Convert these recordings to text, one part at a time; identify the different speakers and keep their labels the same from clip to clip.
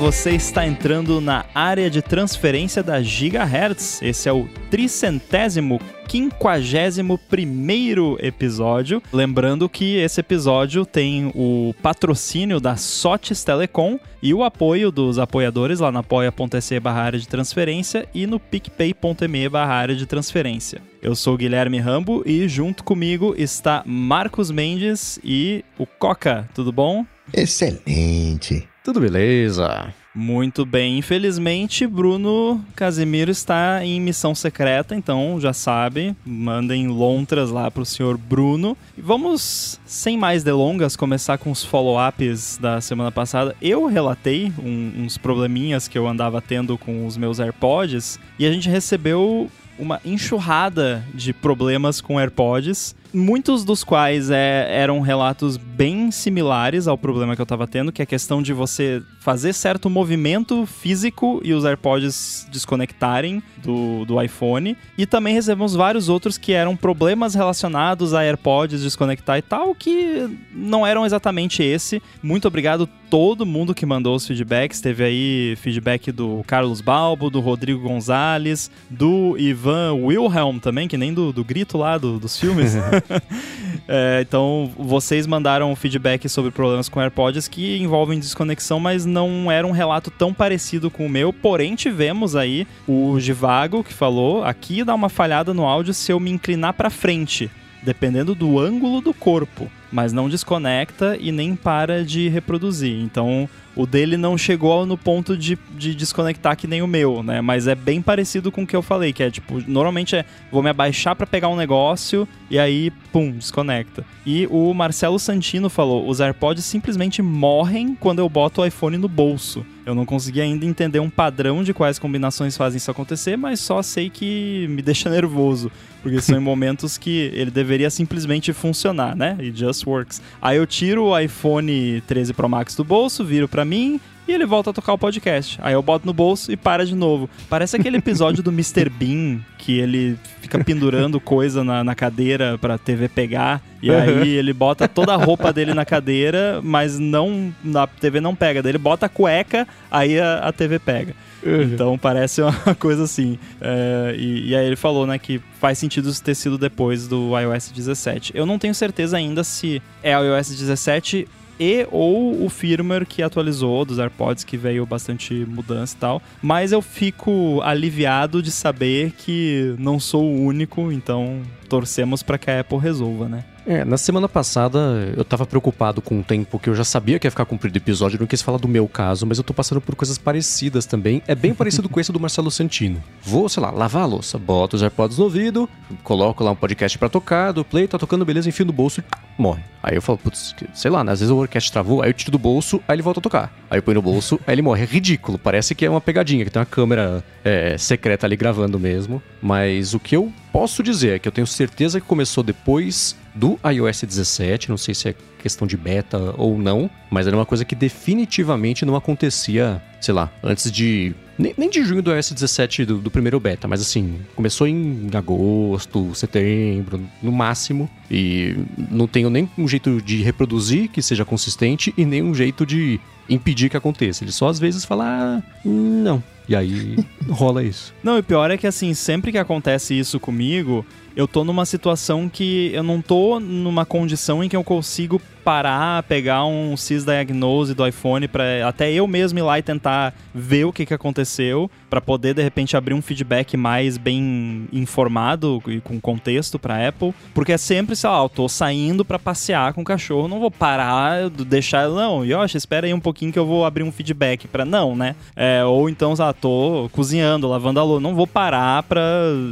Speaker 1: você está entrando na área de transferência da Gigahertz. Esse é o tricentésimo quinquagésimo primeiro episódio. Lembrando que esse episódio tem o patrocínio da Sotes Telecom e o apoio dos apoiadores lá na apoia.se barra área de transferência e no picpay.me barra área de transferência. Eu sou Guilherme Rambo e junto comigo está Marcos Mendes e o Coca. Tudo bom?
Speaker 2: Excelente.
Speaker 3: Tudo beleza.
Speaker 1: Muito bem. Infelizmente, Bruno Casimiro está em missão secreta, então já sabe, mandem lontras lá para o senhor Bruno. E vamos, sem mais delongas, começar com os follow-ups da semana passada. Eu relatei um, uns probleminhas que eu andava tendo com os meus AirPods e a gente recebeu uma enxurrada de problemas com AirPods muitos dos quais é, eram relatos bem similares ao problema que eu estava tendo, que é a questão de você fazer certo movimento físico e os AirPods desconectarem do, do iPhone. E também recebemos vários outros que eram problemas relacionados a AirPods desconectar e tal, que não eram exatamente esse. Muito obrigado todo mundo que mandou os feedbacks. Teve aí feedback do Carlos Balbo, do Rodrigo Gonzalez, do Ivan Wilhelm também, que nem do, do grito lá do, dos filmes. é, então, vocês mandaram feedback sobre problemas com AirPods que envolvem desconexão, mas não era um relato tão parecido com o meu. Porém, tivemos aí o Givago que falou: aqui dá uma falhada no áudio se eu me inclinar para frente, dependendo do ângulo do corpo, mas não desconecta e nem para de reproduzir. Então, o dele não chegou no ponto de, de desconectar que nem o meu, né? Mas é bem parecido com o que eu falei, que é tipo, normalmente é vou me abaixar para pegar um negócio e aí, pum, desconecta. E o Marcelo Santino falou: os AirPods simplesmente morrem quando eu boto o iPhone no bolso. Eu não consegui ainda entender um padrão de quais combinações fazem isso acontecer, mas só sei que me deixa nervoso. Porque são em momentos que ele deveria simplesmente funcionar, né? It just works. Aí eu tiro o iPhone 13 Pro Max do bolso, viro para mim e ele volta a tocar o podcast. Aí eu boto no bolso e para de novo. Parece aquele episódio do Mr. Bean, que ele fica pendurando coisa na, na cadeira pra TV pegar. E aí ele bota toda a roupa dele na cadeira, mas não a TV não pega. Daí ele bota a cueca, aí a, a TV pega. Uhum. Então parece uma coisa assim. É, e, e, aí ele falou, né, que faz sentido ter sido depois do iOS 17. Eu não tenho certeza ainda se é iOS 17 e ou o firmware que atualizou dos AirPods, que veio bastante mudança e tal. Mas eu fico aliviado de saber que não sou o único, então torcemos para que a Apple resolva, né?
Speaker 3: É, na semana passada eu tava preocupado com o tempo que eu já sabia que ia ficar cumprido o episódio, não quis falar do meu caso, mas eu tô passando por coisas parecidas também. É bem parecido com esse do Marcelo Santino. Vou, sei lá, lavar a louça, boto os AirPods no ouvido, coloco lá um podcast para tocar, do play, tá tocando, beleza, enfio no bolso e morre. Aí eu falo, putz, sei lá, né, às vezes o orquestra travou, aí eu tiro do bolso, aí ele volta a tocar. Aí eu ponho no bolso, aí ele morre. É ridículo, parece que é uma pegadinha, que tem uma câmera é, secreta ali gravando mesmo. Mas o que eu posso dizer é que eu tenho certeza que começou depois do iOS 17, não sei se é questão de beta ou não, mas era uma coisa que definitivamente não acontecia, sei lá, antes de. Nem, nem de junho do iOS 17 do, do, primeiro beta, mas assim, começou em agosto, setembro, no máximo, e não tenho nem um jeito de reproduzir que seja consistente e nem um jeito de impedir que aconteça. Ele só às vezes fala, ah, não. E aí rola isso.
Speaker 1: Não, e pior é que assim, sempre que acontece isso comigo, eu tô numa situação que eu não tô numa condição em que eu consigo parar, pegar um Diagnose do iPhone para até eu mesmo ir lá e tentar ver o que, que aconteceu, para poder de repente abrir um feedback mais bem informado e com contexto para Apple, porque é sempre, sei lá, eu tô saindo para passear com o cachorro, não vou parar, deixar, não, Yoshi, espera aí um pouquinho que eu vou abrir um feedback para não, né? É, ou então, sei lá, tô cozinhando, lavando a louça, não vou parar para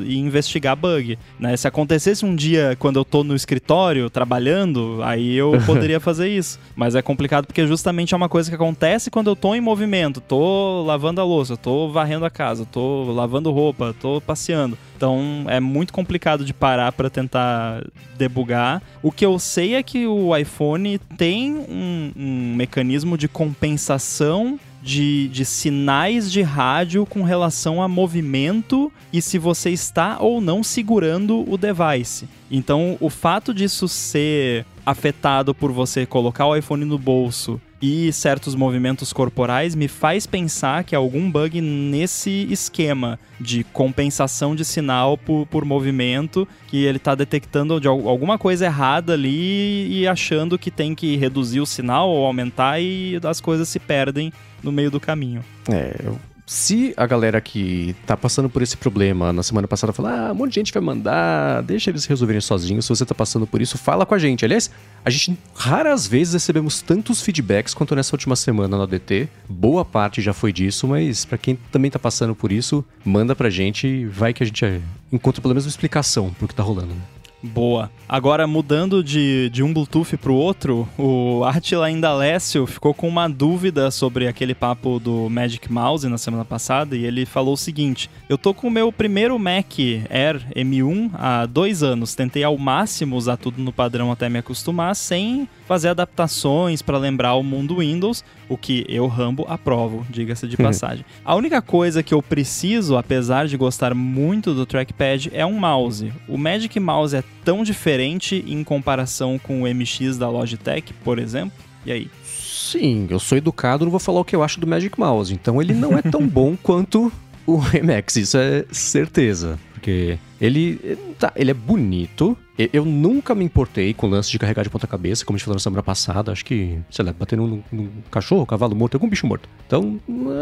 Speaker 1: investigar bug, né? Se acontecesse um dia quando eu tô no escritório trabalhando, aí eu poderia fazer isso. Mas é complicado porque justamente é uma coisa que acontece quando eu tô em movimento, tô lavando a louça, tô varrendo a casa, tô lavando roupa, tô passeando. Então é muito complicado de parar para tentar debugar. O que eu sei é que o iPhone tem um, um mecanismo de compensação de, de sinais de rádio com relação a movimento e se você está ou não segurando o device. Então, o fato disso ser afetado por você colocar o iPhone no bolso e certos movimentos corporais me faz pensar que algum bug nesse esquema de compensação de sinal por, por movimento, que ele está detectando de alguma coisa errada ali e achando que tem que reduzir o sinal ou aumentar e as coisas se perdem no meio do caminho.
Speaker 3: É, se a galera que tá passando por esse problema na semana passada falar, ah, um monte de gente vai mandar, deixa eles resolverem sozinhos. Se você tá passando por isso, fala com a gente. Aliás, a gente raras vezes recebemos tantos feedbacks quanto nessa última semana no ADT. Boa parte já foi disso, mas para quem também tá passando por isso, manda pra gente vai que a gente encontra pelo menos uma explicação pro que tá rolando. Né?
Speaker 1: Boa. Agora, mudando de, de um Bluetooth para o outro, o Artila Indalécio ficou com uma dúvida sobre aquele papo do Magic Mouse na semana passada e ele falou o seguinte: Eu tô com o meu primeiro Mac Air M1 há dois anos. Tentei ao máximo usar tudo no padrão até me acostumar, sem fazer adaptações para lembrar o mundo Windows, o que eu, Rambo, aprovo, diga-se de uhum. passagem. A única coisa que eu preciso, apesar de gostar muito do trackpad, é um mouse. O Magic Mouse é tão diferente em comparação com o MX da Logitech, por exemplo? E aí?
Speaker 3: Sim, eu sou educado, não vou falar o que eu acho do Magic Mouse. Então ele não é tão bom quanto o MX, isso é certeza. Porque ele, tá, ele é bonito, eu nunca me importei com o lance de carregar de ponta cabeça, como a gente falou na semana passada. Acho que, sei lá, batendo num, num cachorro, cavalo morto, algum bicho morto. Então,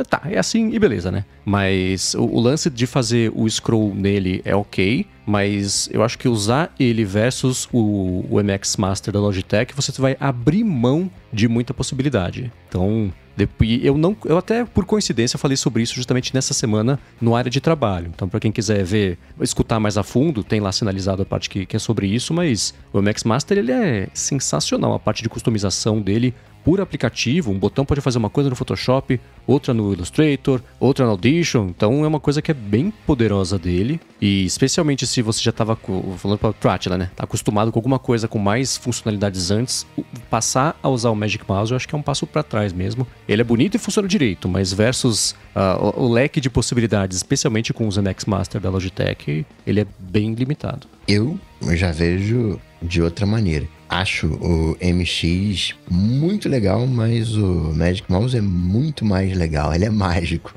Speaker 3: tá, é assim e beleza, né? Mas o, o, lance de fazer o scroll nele é ok, mas eu acho que usar ele versus o, o MX Master da Logitech, você vai abrir mão de muita possibilidade. Então, depois, eu não, eu até por coincidência falei sobre isso justamente nessa semana no área de trabalho. Então, para quem quiser ver, escutar mais a fundo, tem lá sinalizado a parte que, que é sobre isso. Mas o MX Master ele é sensacional, a parte de customização dele por aplicativo. Um botão pode fazer uma coisa no Photoshop, outra no Illustrator, outra no Audition. Então é uma coisa que é bem poderosa dele. E especialmente se você já estava falando para o Tratila, né? Tá acostumado com alguma coisa com mais funcionalidades antes, passar a usar o Magic Mouse eu acho que é um passo para trás mesmo. Ele é bonito e funciona direito, mas versus uh, o, o, leque de possibilidades, especialmente com os MX Master da Logitech, ele é bem limitado.
Speaker 2: Eu já vejo de outra maneira acho o MX muito legal, mas o Magic Mouse é muito mais legal. Ele é mágico.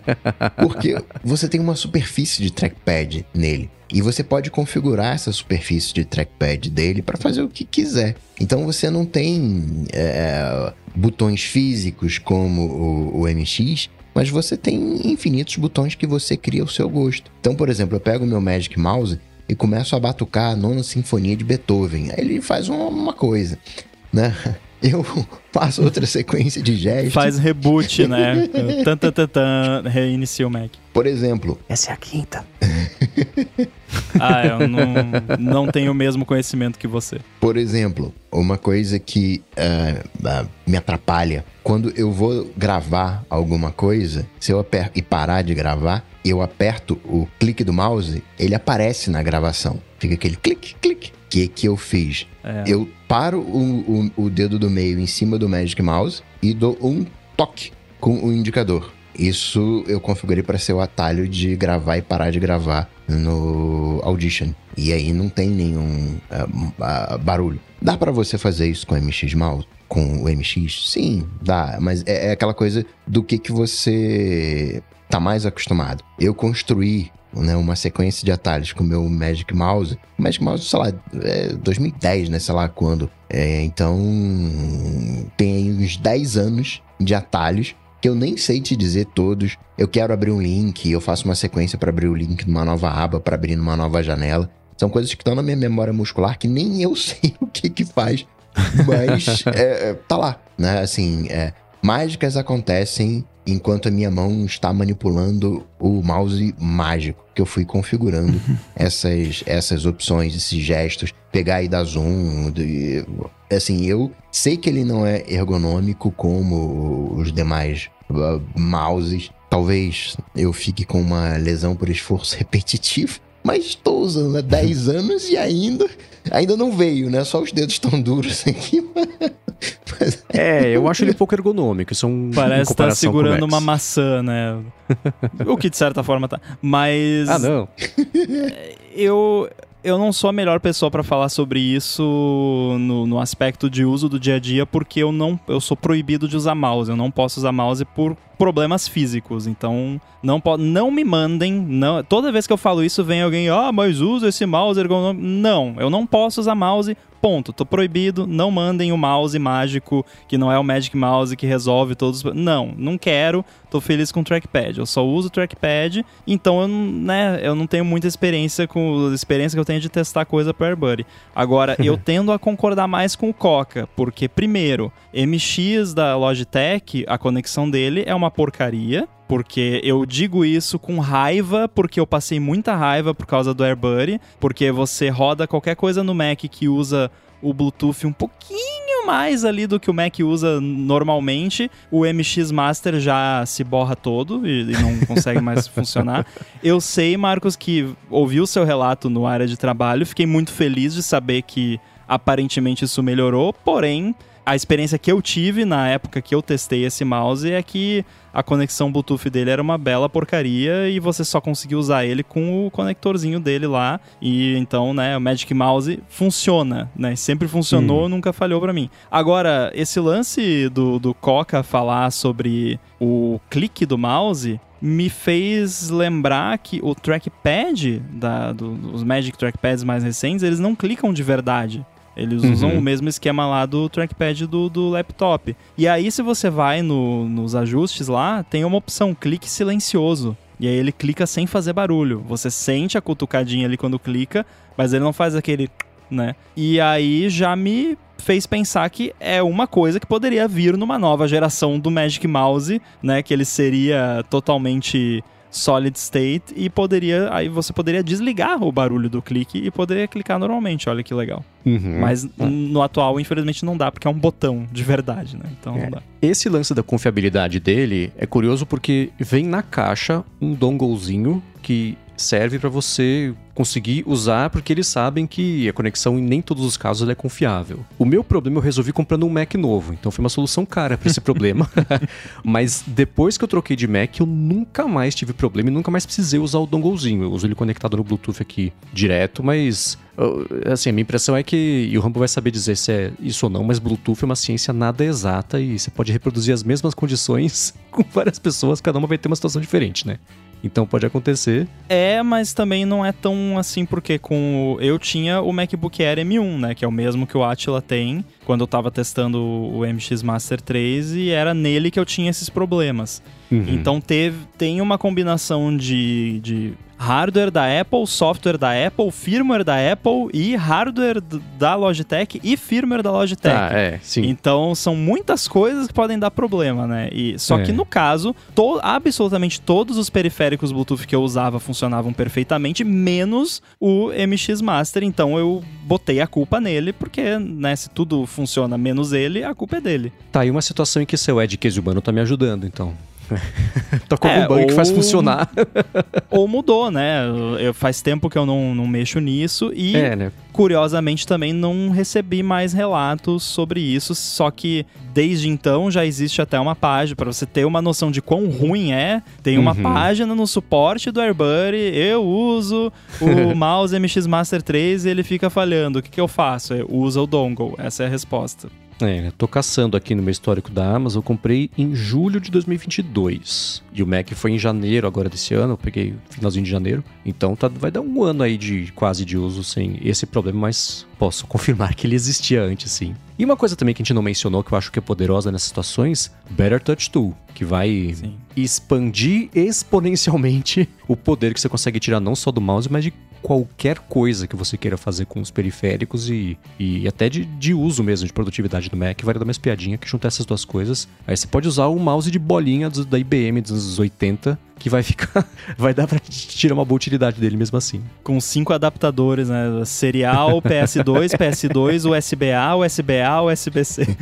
Speaker 2: Porque você tem uma superfície de trackpad nele. E você pode configurar essa superfície de trackpad dele para fazer o que quiser. Então você não tem é, botões físicos como o, o MX, mas você tem infinitos botões que você cria ao seu gosto. Então, por exemplo, eu pego o meu Magic Mouse e começo a batucar a nona sinfonia de Beethoven. Aí ele faz uma coisa, né? Eu faço outra sequência de gestos.
Speaker 1: Faz reboot, né? tan, tan, tan, tan, reinicia o Mac.
Speaker 2: Por exemplo.
Speaker 3: Essa é a quinta.
Speaker 1: ah, eu não, não tenho o mesmo conhecimento que você.
Speaker 2: Por exemplo, uma coisa que uh, uh, me atrapalha. Quando eu vou gravar alguma coisa, se eu aperto e parar de gravar, eu aperto o clique do mouse, ele aparece na gravação. Fica aquele clique, clique. O que, que eu fiz? É. Eu paro o, o, o dedo do meio em cima do Magic Mouse e dou um toque com o indicador. Isso eu configurei para ser o atalho de gravar e parar de gravar no Audition. E aí não tem nenhum uh, uh, barulho. Dá para você fazer isso com o MX Mouse? Com o MX? Sim, dá. Mas é, é aquela coisa do que, que você tá mais acostumado. Eu construí né, uma sequência de atalhos com o meu Magic Mouse. O Magic Mouse, sei lá, é 2010, né? Sei lá quando. É, então, tem uns 10 anos de atalhos que eu nem sei te dizer todos. Eu quero abrir um link, eu faço uma sequência para abrir o link numa nova aba, para abrir numa nova janela. São coisas que estão na minha memória muscular que nem eu sei o que que faz, mas é, é, tá lá, né? Assim, é, mágicas acontecem enquanto a minha mão está manipulando o mouse mágico que eu fui configurando essas, essas opções, esses gestos, pegar e dar zoom. De, assim, eu sei que ele não é ergonômico como os demais uh, mouses. Talvez eu fique com uma lesão por esforço repetitivo, mas estou usando há 10 anos e ainda ainda não veio, né? Só os dedos estão duros aqui.
Speaker 3: É, eu acho ele pouco ergonômico. São
Speaker 1: Parece estar tá segurando uma maçã, né? o que de certa forma tá. Mas.
Speaker 3: Ah, não.
Speaker 1: eu eu não sou a melhor pessoa para falar sobre isso no, no, aspecto de uso do dia a dia, porque eu não eu sou proibido de usar mouse. Eu não posso usar mouse por problemas físicos. Então, não pode, não me mandem. Não, toda vez que eu falo isso, vem alguém, ah, mas usa esse mouse ergonômico. Não, eu não posso usar mouse Ponto. Tô proibido. Não mandem o mouse mágico, que não é o Magic Mouse que resolve todos os. Não, não quero. Tô feliz com o trackpad. Eu só uso o trackpad, então eu, né, eu não tenho muita experiência com a experiência que eu tenho de testar coisa pro AirBuddy. Agora, eu tendo a concordar mais com o Coca, porque primeiro, MX da Logitech, a conexão dele é uma porcaria porque eu digo isso com raiva, porque eu passei muita raiva por causa do AirBuddy, porque você roda qualquer coisa no Mac que usa o Bluetooth um pouquinho mais ali do que o Mac usa normalmente, o MX Master já se borra todo e, e não consegue mais funcionar. Eu sei, Marcos, que ouvi o seu relato no área de trabalho, fiquei muito feliz de saber que aparentemente isso melhorou, porém a experiência que eu tive na época que eu testei esse mouse é que a conexão Bluetooth dele era uma bela porcaria e você só conseguia usar ele com o conectorzinho dele lá. E então, né, o Magic Mouse funciona, né? Sempre funcionou, hum. nunca falhou para mim. Agora, esse lance do, do Coca falar sobre o clique do mouse me fez lembrar que o trackpad da, do, dos Magic Trackpads mais recentes, eles não clicam de verdade. Eles uhum. usam o mesmo esquema lá do trackpad do, do laptop. E aí, se você vai no, nos ajustes lá, tem uma opção clique silencioso. E aí ele clica sem fazer barulho. Você sente a cutucadinha ali quando clica, mas ele não faz aquele, né? E aí já me fez pensar que é uma coisa que poderia vir numa nova geração do Magic Mouse, né? Que ele seria totalmente solid state e poderia aí você poderia desligar o barulho do clique e poderia clicar normalmente. Olha que legal. Uhum. Mas é. no atual, infelizmente, não dá porque é um botão de verdade, né? Então é. não dá.
Speaker 3: Esse lance da confiabilidade dele é curioso porque vem na caixa um donglezinho que serve para você conseguir usar porque eles sabem que a conexão em nem todos os casos é confiável. O meu problema eu resolvi comprando um Mac novo, então foi uma solução cara para esse problema. mas depois que eu troquei de Mac, eu nunca mais tive problema e nunca mais precisei usar o donglezinho. Eu uso ele conectado no Bluetooth aqui direto, mas assim, a minha impressão é que, e o Rambo vai saber dizer se é isso ou não, mas Bluetooth é uma ciência nada exata e você pode reproduzir as mesmas condições com várias pessoas, cada uma vai ter uma situação diferente, né? Então pode acontecer.
Speaker 1: É, mas também não é tão assim, porque com o... eu tinha o MacBook Air M1, né? Que é o mesmo que o Atila tem, quando eu tava testando o MX Master 3, e era nele que eu tinha esses problemas. Uhum. Então teve, tem uma combinação de, de hardware da Apple, software da Apple, firmware da Apple e hardware da Logitech e firmware da Logitech.
Speaker 3: Ah, é, sim.
Speaker 1: Então são muitas coisas que podem dar problema, né? E só é. que no caso, to, absolutamente todos os periféricos Bluetooth que eu usava funcionavam perfeitamente, menos o MX Master. Então eu botei a culpa nele, porque, né, se tudo funciona menos ele, a culpa é dele.
Speaker 3: Tá aí uma situação em que seu Ed Humano tá me ajudando, então. Tocou é, algum bug ou... que faz funcionar.
Speaker 1: ou mudou, né? Eu, faz tempo que eu não, não mexo nisso e, é, né? curiosamente, também não recebi mais relatos sobre isso. Só que desde então já existe até uma página, para você ter uma noção de quão ruim é. Tem uma uhum. página no suporte do AirBuddy. Eu uso o mouse MX Master 3 e ele fica falhando. O que, que eu faço? Eu uso o dongle. Essa é a resposta.
Speaker 3: É, tô caçando aqui no meu histórico da Amazon, eu comprei em julho de 2022. E o Mac foi em janeiro agora desse ano, eu peguei finalzinho de janeiro. Então tá, vai dar um ano aí de quase de uso sem esse problema, mas posso confirmar que ele existia antes sim. E uma coisa também que a gente não mencionou, que eu acho que é poderosa nessas situações, Better Touch Tool, que vai sim. expandir exponencialmente o poder que você consegue tirar não só do mouse, mas de qualquer coisa que você queira fazer com os periféricos e, e até de, de uso mesmo, de produtividade do Mac, vai dar uma espiadinha que junta essas duas coisas. Aí você pode usar o mouse de bolinha da IBM dos anos 80 que vai ficar. vai dar pra tirar uma boa utilidade dele mesmo assim.
Speaker 1: Com cinco adaptadores, né? Serial, PS2, PS2, USB-A, USB-A, USB-C.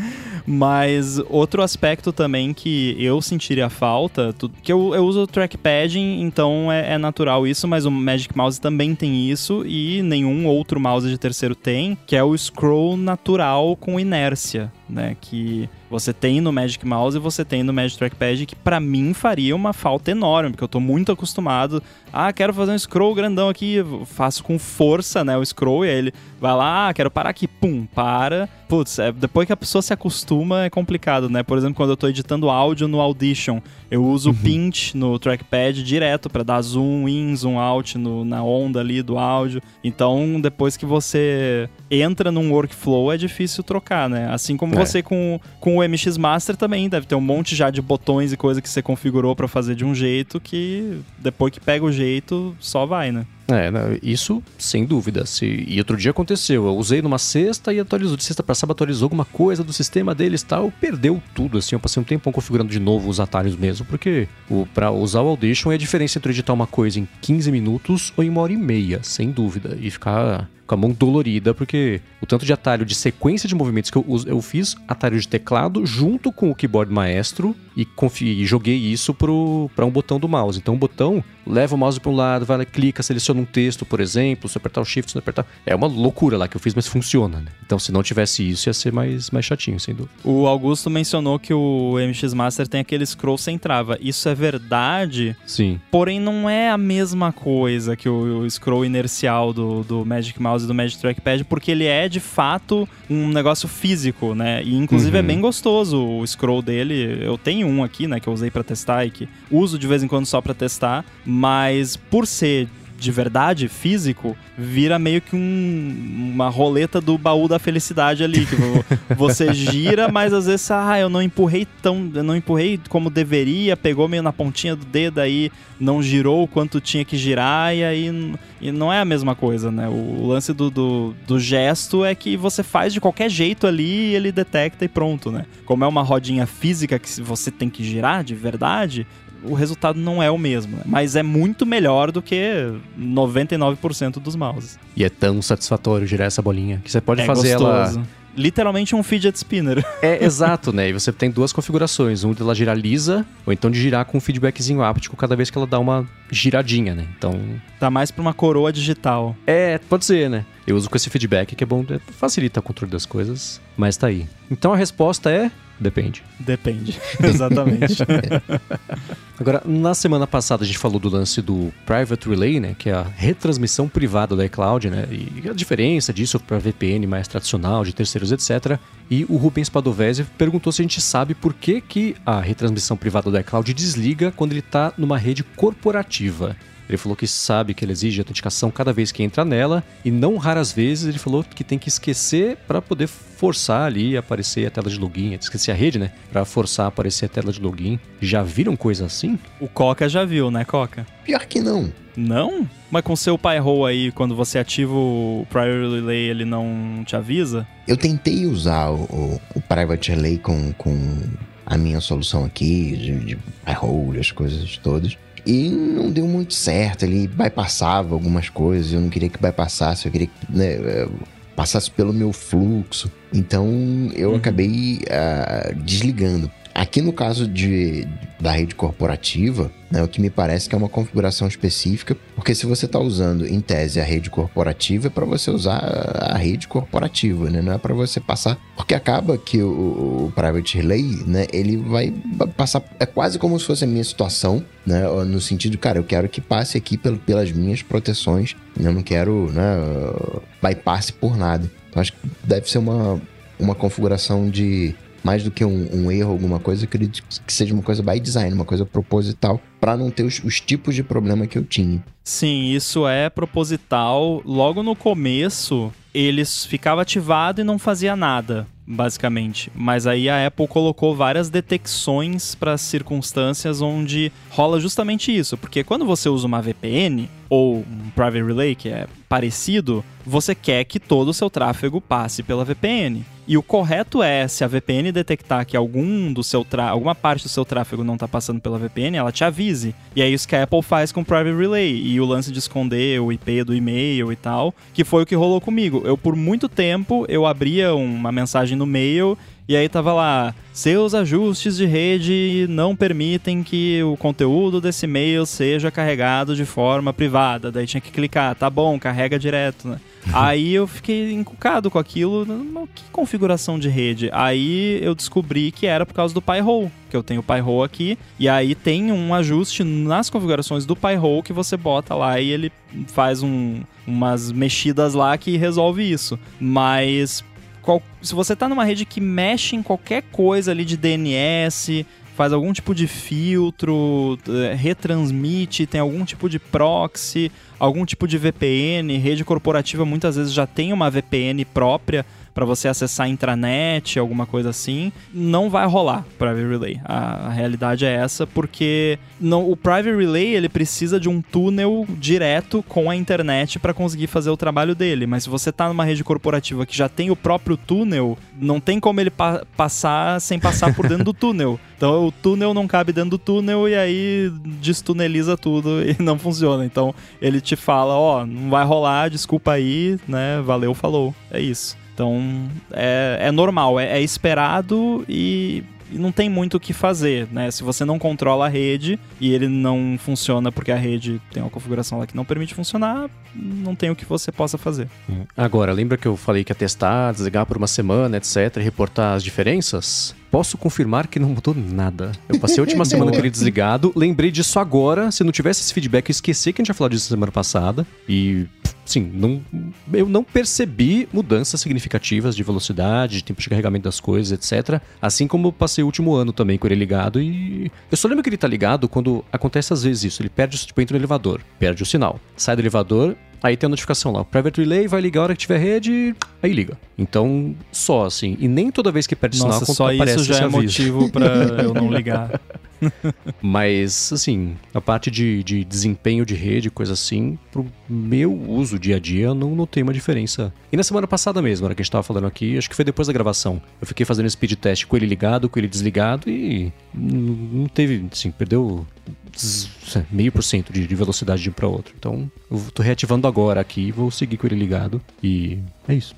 Speaker 1: Mas outro aspecto também que eu sentiria falta, que eu, eu uso o trackpad, então é, é, natural isso, mas o Magic Mouse também tem isso e nenhum outro mouse de terceiro tem, que é o scroll natural com inércia. né? Que você tem no Magic Mouse e você tem no Magic Trackpad, que para mim faria uma falta enorme, porque eu tô muito acostumado. Ah, quero fazer um scroll grandão aqui, faço com força, né? O scroll, e aí ele vai lá, ah, quero parar aqui, pum, para. Putz, é, depois que a pessoa se acostuma é complicado, né? Por exemplo, quando eu tô editando áudio no Audition, eu uso o uhum. pinch no trackpad direto para dar zoom in, zoom out no, na onda ali do áudio. Então, depois que você entra num workflow, é difícil trocar, né? Assim como é. você com, com o MX Master também deve ter um monte já de botões e coisa que você configurou para fazer de um jeito que depois que pega o jeito, só vai, né?
Speaker 3: É, isso sem dúvida. Se, e outro dia aconteceu, eu usei numa sexta e atualizou. De sexta para sábado atualizou alguma coisa do sistema deles tal, perdeu tudo, assim. Eu passei um tempão configurando de novo os atalhos mesmo, porque para usar o Audition é a diferença entre editar uma coisa em 15 minutos ou em uma hora e meia, sem dúvida. E ficar com a mão dolorida, porque o tanto de atalho de sequência de movimentos que eu, eu fiz, atalho de teclado junto com o keyboard maestro e, e joguei isso para um botão do mouse. Então o botão leva o mouse para um lado, vai lá, clica, seleciona um texto, por exemplo, se apertar o shift, se apertar. É uma loucura lá que eu fiz, mas funciona, né? Então se não tivesse isso, ia ser mais, mais chatinho, sem dúvida.
Speaker 1: O Augusto mencionou que o MX Master tem aquele scroll sem trava. Isso é verdade.
Speaker 3: Sim.
Speaker 1: Porém, não é a mesma coisa que o, o scroll inercial do, do Magic Mouse mouse do Magic Trackpad, porque ele é de fato um negócio físico, né? E inclusive é uhum. é bem gostoso o scroll dele. Eu tenho um aqui, né, que eu usei para testar e que uso de vez em quando só para testar, mas por ser de verdade, físico, vira meio que um, uma roleta do baú da felicidade ali. Que você gira, mas às vezes, ah, eu não empurrei tão. Eu não empurrei como deveria, pegou meio na pontinha do dedo aí, não girou o quanto tinha que girar, e aí e não é a mesma coisa, né? O, lance do, do, do, gesto é que você faz de qualquer jeito ali, ele detecta e pronto, né? Como é uma rodinha física que você tem que girar de verdade, o resultado não é o mesmo, né? mas é muito melhor do que 99% dos mouses.
Speaker 3: E é tão satisfatório girar essa bolinha que você pode é fazer gostoso. ela
Speaker 1: literalmente um fidget spinner.
Speaker 3: É, exato, né? E você tem duas configurações. Um dela girar lisa, ou então de girar com um feedbackzinho áptico cada vez que ela dá uma giradinha, né? Então...
Speaker 1: Tá mais pra uma coroa digital.
Speaker 3: É, pode ser, né? Eu uso com esse feedback que é bom, facilita o controle das coisas, mas tá aí. Então a resposta é Depende.
Speaker 1: Depende, exatamente.
Speaker 3: Agora, na semana passada a gente falou do lance do Private Relay, né, que é a retransmissão privada da iCloud, né, e a diferença disso para VPN mais tradicional, de terceiros, etc. E o Rubens Padovese perguntou se a gente sabe por que, que a retransmissão privada da iCloud desliga quando ele está numa rede corporativa. Ele falou que sabe que ele exige autenticação cada vez que entra nela e não raras vezes ele falou que tem que esquecer para poder forçar ali aparecer a tela de login, esquecer a rede, né? Para forçar a aparecer a tela de login. Já viram coisa assim?
Speaker 1: O Coca já viu, né, Coca?
Speaker 2: Pior que não.
Speaker 1: Não? Mas com seu Pyro aí, quando você ativa o Priority Relay, ele não te avisa?
Speaker 2: Eu tentei usar o, o, o Private Relay com, com a minha solução aqui, de, de Pyro, as coisas todas. E não deu muito certo, ele bypassava algumas coisas, eu não queria que bypassasse, eu queria que né, eh, passasse pelo meu fluxo. Então eu uhum. acabei uh, desligando. Aqui no caso de, da rede corporativa, né, o que me parece que é uma configuração específica, porque se você está usando em tese a rede corporativa, é para você usar a rede corporativa, né, não é para você passar. Porque acaba que o, o, Private Relay, né, ele vai passar. É quase como se fosse a minha situação, né, no sentido, cara, eu quero que passe aqui pelas minhas proteções, eu não quero né, bypass por nada. Então acho que deve ser uma, uma configuração de mais do que um, um erro, alguma coisa, eu acredito que seja uma coisa by design, uma coisa proposital, para não ter os, os tipos de problema que eu tinha.
Speaker 1: Sim, isso é proposital. Logo no começo, eles ficava ativado e não fazia nada, basicamente. Mas aí a Apple colocou várias detecções para circunstâncias onde rola justamente isso, porque quando você usa uma VPN ou um Private Relay que é parecido, você quer que todo o seu tráfego passe pela VPN. E o correto é, se a VPN detectar que algum do seu alguma parte do seu tráfego não está passando pela VPN, ela te E é isso que a Apple faz com o Private Relay. E o lance de esconder o IP do e-mail e tal, que foi o que rolou comigo. Eu, por muito tempo, eu abria uma mensagem no mail e aí tava lá, seus ajustes de rede não permitem que o conteúdo desse e-mail seja carregado de forma privada. Daí tinha que clicar, tá bom, carrega direto, né? Aí eu fiquei encucado com aquilo. Que configuração de rede? Aí eu descobri que era por causa do Pi-hole, que eu tenho o Pi-hole aqui. E aí tem um ajuste nas configurações do Pi-hole que você bota lá e ele faz um, umas mexidas lá que resolve isso. Mas se você está numa rede que mexe em qualquer coisa ali de DNS, faz algum tipo de filtro, eh, retransmite, tem algum tipo de proxy, algum tipo de VPN, rede corporativa muitas vezes já tem uma VPN própria para você acessar a intranet, alguma coisa assim, não vai rolar Private Relay. A, a realidade é essa, porque não, o Private Relay ele precisa de um túnel direto com a internet para conseguir fazer o trabalho dele. Mas se você está numa rede corporativa que já tem o próprio túnel, não tem como ele pa passar sem passar por dentro do túnel. Então o túnel não cabe dentro do túnel e aí destuneliza tudo e não funciona. Então ele te fala, ó, oh, não vai rolar, desculpa aí, né? Valeu, falou. É isso. Então é, é normal, é, é esperado e não tem muito o que fazer, né? Se você não controla a rede e ele não funciona porque a rede tem uma configuração lá que não permite funcionar, não tem o que você possa fazer.
Speaker 3: Hum. Agora, lembra que eu falei que ia testar, desligar por uma semana, etc, e reportar as diferenças? Posso confirmar que não mudou nada. Eu passei a última semana com ele desligado, lembrei disso agora. Se não tivesse esse feedback, eu esqueci que a gente ia falar disso semana passada. E, sim, não, eu não percebi mudanças significativas de velocidade, de tempo de carregamento das coisas, etc. Assim como passei o último ano também com ele ligado. E eu só lembro que ele tá ligado quando acontece às vezes isso. Ele perde, tipo, entra no elevador, perde o sinal. Sai do elevador, Aí tem a notificação lá, o Private Relay vai ligar a hora que tiver rede, aí liga. Então, só assim. E nem toda vez que perde
Speaker 1: Nossa,
Speaker 3: sinal
Speaker 1: só isso já é aviso. motivo para eu não ligar.
Speaker 3: Mas, assim, a parte de, de desempenho de rede, coisa assim, pro meu uso dia a dia, não notei uma diferença. E na semana passada mesmo, na hora que a gente tava falando aqui, acho que foi depois da gravação, eu fiquei fazendo speed test com ele ligado, com ele desligado e não teve, assim, perdeu meio por cento de velocidade de um para outro. Então, eu tô reativando agora aqui, vou seguir com ele ligado e é isso.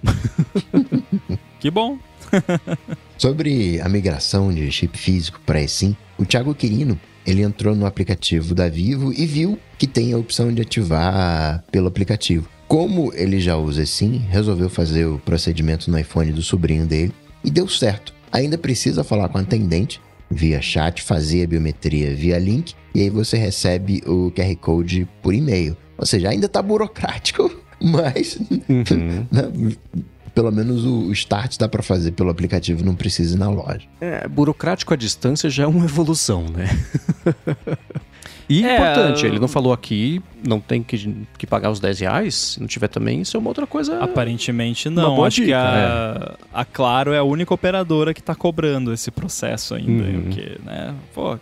Speaker 1: que bom.
Speaker 2: Sobre a migração de chip físico para eSIM, o Thiago Quirino ele entrou no aplicativo da Vivo e viu que tem a opção de ativar pelo aplicativo. Como ele já usa eSIM, resolveu fazer o procedimento no iPhone do sobrinho dele e deu certo. Ainda precisa falar com a atendente via chat, fazer a biometria via link e aí você recebe o QR Code por e-mail. Ou seja, ainda está burocrático, mas uhum. Né, pelo menos o start dá para fazer pelo aplicativo, não precisa ir na loja.
Speaker 3: É, burocrático à distância já é uma evolução, né? E é, importante, ele não falou aqui, não tem que, que pagar os 10 reais. Se não tiver também, isso é uma outra coisa.
Speaker 1: Aparentemente não. Acho dica, que a, é. a Claro é a única operadora que está cobrando esse processo ainda. Uhum. Porque, né? Pô,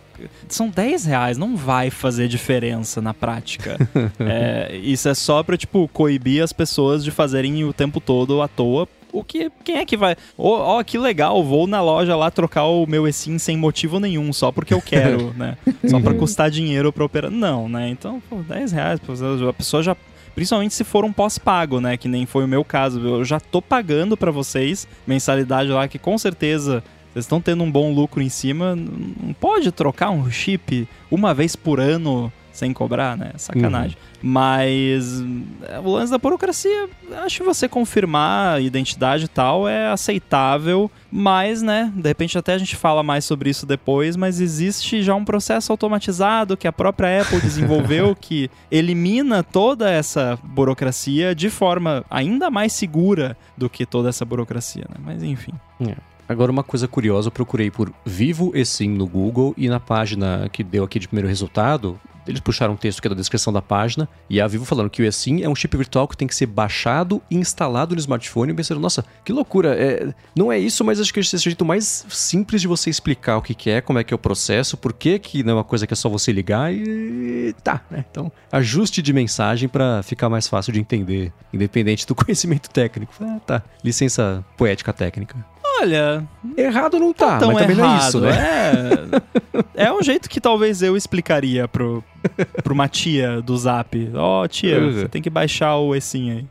Speaker 1: são 10 reais, não vai fazer diferença na prática. é, isso é só pra, tipo, coibir as pessoas de fazerem o tempo todo à toa o que quem é que vai? Ó, oh, oh, que legal, vou na loja lá trocar o meu eSIM sem motivo nenhum, só porque eu quero, né? Só para custar dinheiro para operar. Não, né? Então, pô, 10 reais, a pessoa já principalmente se for um pós-pago, né? Que nem foi o meu caso. Eu já tô pagando para vocês mensalidade lá, que com certeza vocês estão tendo um bom lucro em cima. Não pode trocar um chip uma vez por ano sem cobrar, né? Sacanagem. Uhum. Mas é, o lance da burocracia, acho que você confirmar a identidade e tal é aceitável, mas, né, de repente até a gente fala mais sobre isso depois, mas existe já um processo automatizado que a própria Apple desenvolveu que elimina toda essa burocracia de forma ainda mais segura do que toda essa burocracia, né? Mas enfim.
Speaker 3: É. Agora, uma coisa curiosa, eu procurei por Vivo eSIM no Google e na página que deu aqui de primeiro resultado, eles puxaram um texto que é da descrição da página e a Vivo falando que o eSIM é um chip virtual que tem que ser baixado e instalado no smartphone. E pensaram, nossa, que loucura. É, não é isso, mas acho que esse é o jeito mais simples de você explicar o que, que é, como é que é o processo, por que, que não é uma coisa que é só você ligar e tá, né? Então, ajuste de mensagem para ficar mais fácil de entender, independente do conhecimento técnico. Ah, tá. Licença poética técnica.
Speaker 1: Olha,
Speaker 3: errado não tá, tá mas também errado. não é isso, né?
Speaker 1: É, é um jeito que talvez eu explicaria pro, pro uma tia do Zap. Ó, oh, tia, uhum. você tem que baixar o eSIM aí.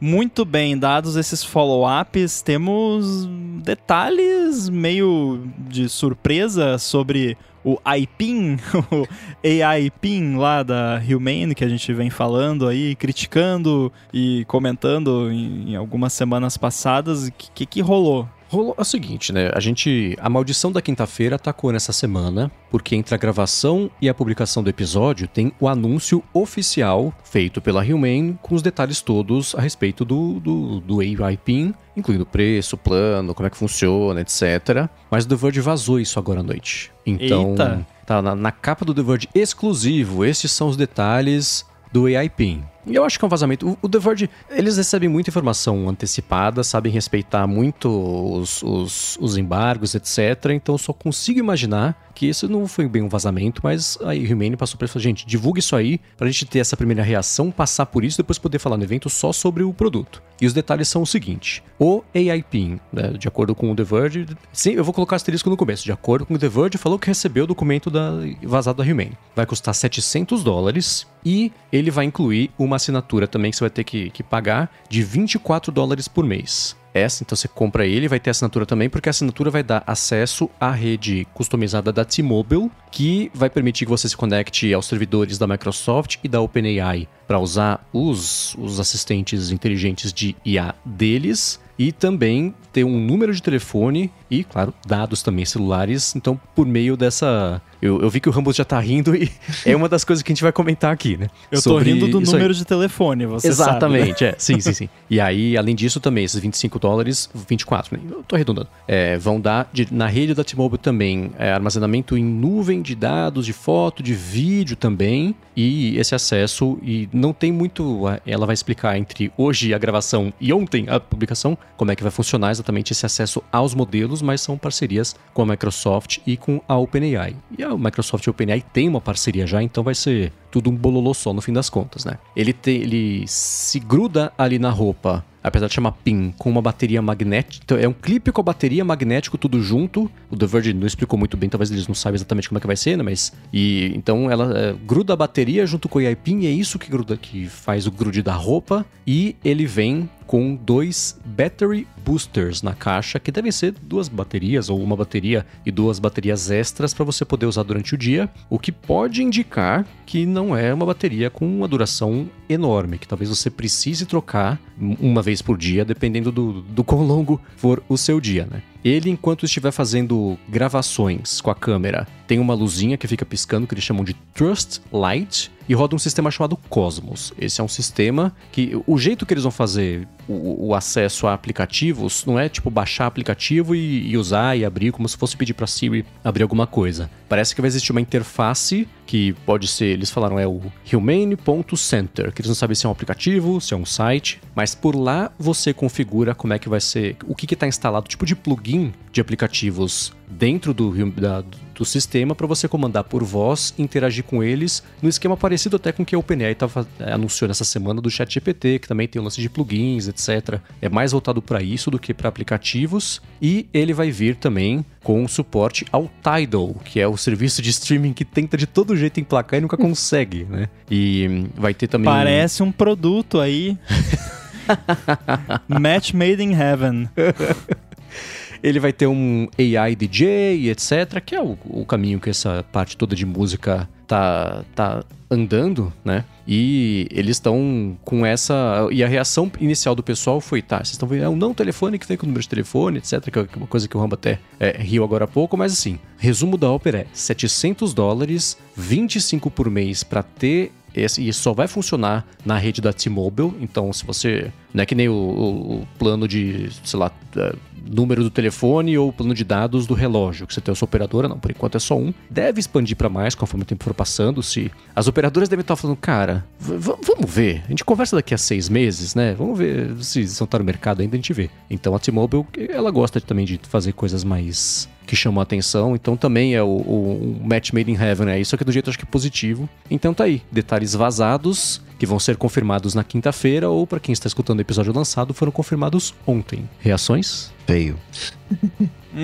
Speaker 1: Muito bem, dados esses follow-ups, temos detalhes meio de surpresa sobre o iPin, o AI PIN lá da Humane, que a gente vem falando aí, criticando e comentando em, em algumas semanas passadas. O que, que, que rolou?
Speaker 3: Rolou é o seguinte, né? A gente. A maldição da quinta-feira atacou nessa semana, porque entre a gravação e a publicação do episódio tem o anúncio oficial feito pela Humane com os detalhes todos a respeito do, do, do AI PIN, incluindo preço, plano, como é que funciona, etc. Mas o The Verge vazou isso agora à noite. Então.
Speaker 1: Eita.
Speaker 3: Tá na, na capa do The Verge exclusivo. Estes são os detalhes do AI PIN. E eu acho que é um vazamento. O, o The Verge, eles recebem muita informação antecipada, sabem respeitar muito os, os, os embargos, etc. Então eu só consigo imaginar que isso não foi bem um vazamento, mas aí o Humane passou para ele gente, divulgue isso aí pra gente ter essa primeira reação, passar por isso depois poder falar no evento só sobre o produto. E os detalhes são o seguinte: o AI PIN, né, de acordo com o The Verge, sim, eu vou colocar asterisco no começo, de acordo com o The Verge, falou que recebeu o documento da, vazado da Humane. Vai custar 700 dólares e ele vai incluir uma assinatura também que você vai ter que, que pagar de 24 dólares por mês. Essa, então você compra ele, vai ter assinatura também, porque a assinatura vai dar acesso à rede customizada da T-Mobile, que vai permitir que você se conecte aos servidores da Microsoft e da OpenAI para usar os, os assistentes inteligentes de IA deles e também ter um número de telefone e, claro, dados também celulares. Então, por meio dessa. Eu, eu vi que o Rambos já tá rindo e é uma das coisas que a gente vai comentar aqui, né?
Speaker 1: Eu Sobre tô rindo do número aí. de telefone, você
Speaker 3: Exatamente,
Speaker 1: sabe,
Speaker 3: né? é. Sim, sim, sim. E aí, além disso, também, esses 25 dólares, 24, né? Eu tô arredondando. É, vão dar de, na rede da T-Mobile também é, armazenamento em nuvem de dados, de foto, de vídeo também. E esse acesso. E não tem muito. Ela vai explicar entre hoje a gravação e ontem a publicação como é que vai funcionar exatamente esse acesso aos modelos, mas são parcerias com a Microsoft e com a OpenAI. E a Microsoft e a OpenAI tem uma parceria já, então vai ser tudo um bololô só no fim das contas, né? Ele, te, ele se gruda ali na roupa apesar de chamar PIN, com uma bateria magnética. Então, é um clipe com a bateria magnético tudo junto. O The Verge não explicou muito bem, talvez eles não saibam exatamente como é que vai ser, né? Mas. E então ela é, gruda a bateria junto com o AI PIN, e é isso que gruda, que faz o grude da roupa. E ele vem com dois battery boosters na caixa, que devem ser duas baterias ou uma bateria e duas baterias extras para você poder usar durante o dia, o que pode indicar que não é uma bateria com uma duração enorme, que talvez você precise trocar uma vez por dia, dependendo do, do quão longo for o seu dia, né? Ele, enquanto estiver fazendo gravações com a câmera, tem uma luzinha que fica piscando que eles chamam de Trust Light e roda um sistema chamado Cosmos. Esse é um sistema que o jeito que eles vão fazer o, o acesso a aplicativos não é tipo baixar aplicativo e, e usar e abrir como se fosse pedir para Siri abrir alguma coisa. Parece que vai existir uma interface que pode ser, eles falaram é o humane.center, que eles não sabem se é um aplicativo, se é um site, mas por lá você configura como é que vai ser, o que está instalado, tipo de plugin de aplicativos dentro do, da, do sistema para você comandar por voz interagir com eles no esquema parecido até com o que a OpenAI tava, é, anunciou nessa semana do ChatGPT, que também tem o lance de plugins, etc. É mais voltado para isso do que para aplicativos. E ele vai vir também com suporte ao Tidal, que é o serviço de streaming que tenta de todo jeito emplacar e nunca consegue, né? E vai ter também.
Speaker 1: Parece um produto aí. Match made in heaven.
Speaker 3: Ele vai ter um AI DJ, etc., que é o, o caminho que essa parte toda de música tá, tá andando, né? E eles estão com essa. E a reação inicial do pessoal foi: tá, vocês estão vendo, é um não telefone que vem com o número de telefone, etc. Que é uma coisa que o Rambo até é, riu agora há pouco, mas assim, resumo da ópera é 700 dólares, 25 por mês para ter esse, e só vai funcionar na rede da T-Mobile. Então, se você. Não é que nem o, o, o plano de, sei lá, é, número do telefone ou plano de dados do relógio, que você tem a sua operadora, não, por enquanto é só um. Deve expandir para mais conforme o tempo for passando. Se As operadoras devem estar falando, cara, vamos ver. A gente conversa daqui a seis meses, né? Vamos ver se não tá no mercado ainda, a gente vê. Então a T-Mobile, ela gosta também de fazer coisas mais que chamam a atenção. Então também é o, o, match made in heaven, é isso aqui do jeito acho que positivo. Então tá aí, detalhes vazados que vão ser confirmados na quinta-feira ou para quem está escutando o episódio lançado foram confirmados ontem. Reações?
Speaker 2: Feio.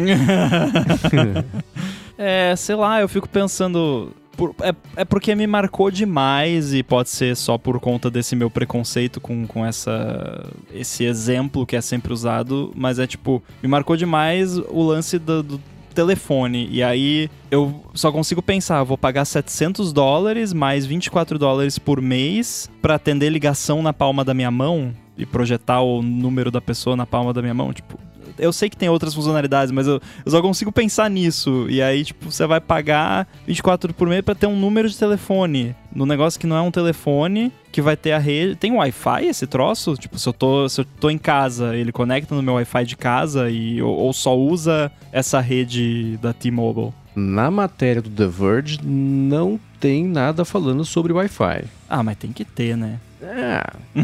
Speaker 1: é, sei lá, eu fico pensando por, é, é porque me marcou demais e pode ser só por conta desse meu preconceito com, com essa, esse exemplo que é sempre usado, mas é tipo, me marcou demais o lance do, do telefone. E aí eu só consigo pensar, vou pagar 700 dólares mais 24 dólares por mês para atender ligação na palma da minha mão e projetar o número da pessoa na palma da minha mão, tipo, eu sei que tem outras funcionalidades, mas eu, eu só consigo pensar nisso. E aí, tipo, você vai pagar 24 por mês para ter um número de telefone. No negócio que não é um telefone, que vai ter a rede. Tem Wi-Fi esse troço? Tipo, se eu, tô, se eu tô em casa, ele conecta no meu Wi-Fi de casa e, ou, ou só usa essa rede da T-Mobile?
Speaker 3: Na matéria do The Verge, não tem nada falando sobre Wi-Fi.
Speaker 1: Ah, mas tem que ter, né?
Speaker 3: É,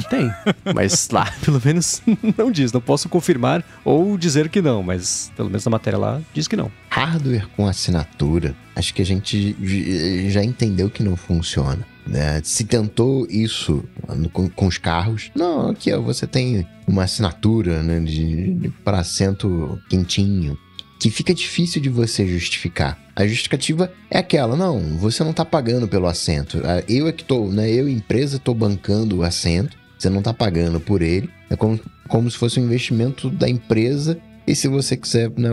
Speaker 3: tem. mas lá, pelo menos, não diz. Não posso confirmar ou dizer que não, mas pelo menos na matéria lá diz que não.
Speaker 2: Hardware com assinatura, acho que a gente já entendeu que não funciona. Né? Se tentou isso com, com, os carros, não, aqui ó, você tem uma assinatura né, de, de para assento quentinho, que fica difícil de você justificar. A justificativa é aquela, não, você não está pagando pelo assento. Ah, eu é que tô, né, eu empresa tô bancando o assento, você não está pagando por ele. É como, como se fosse um investimento da empresa e se você quiser né,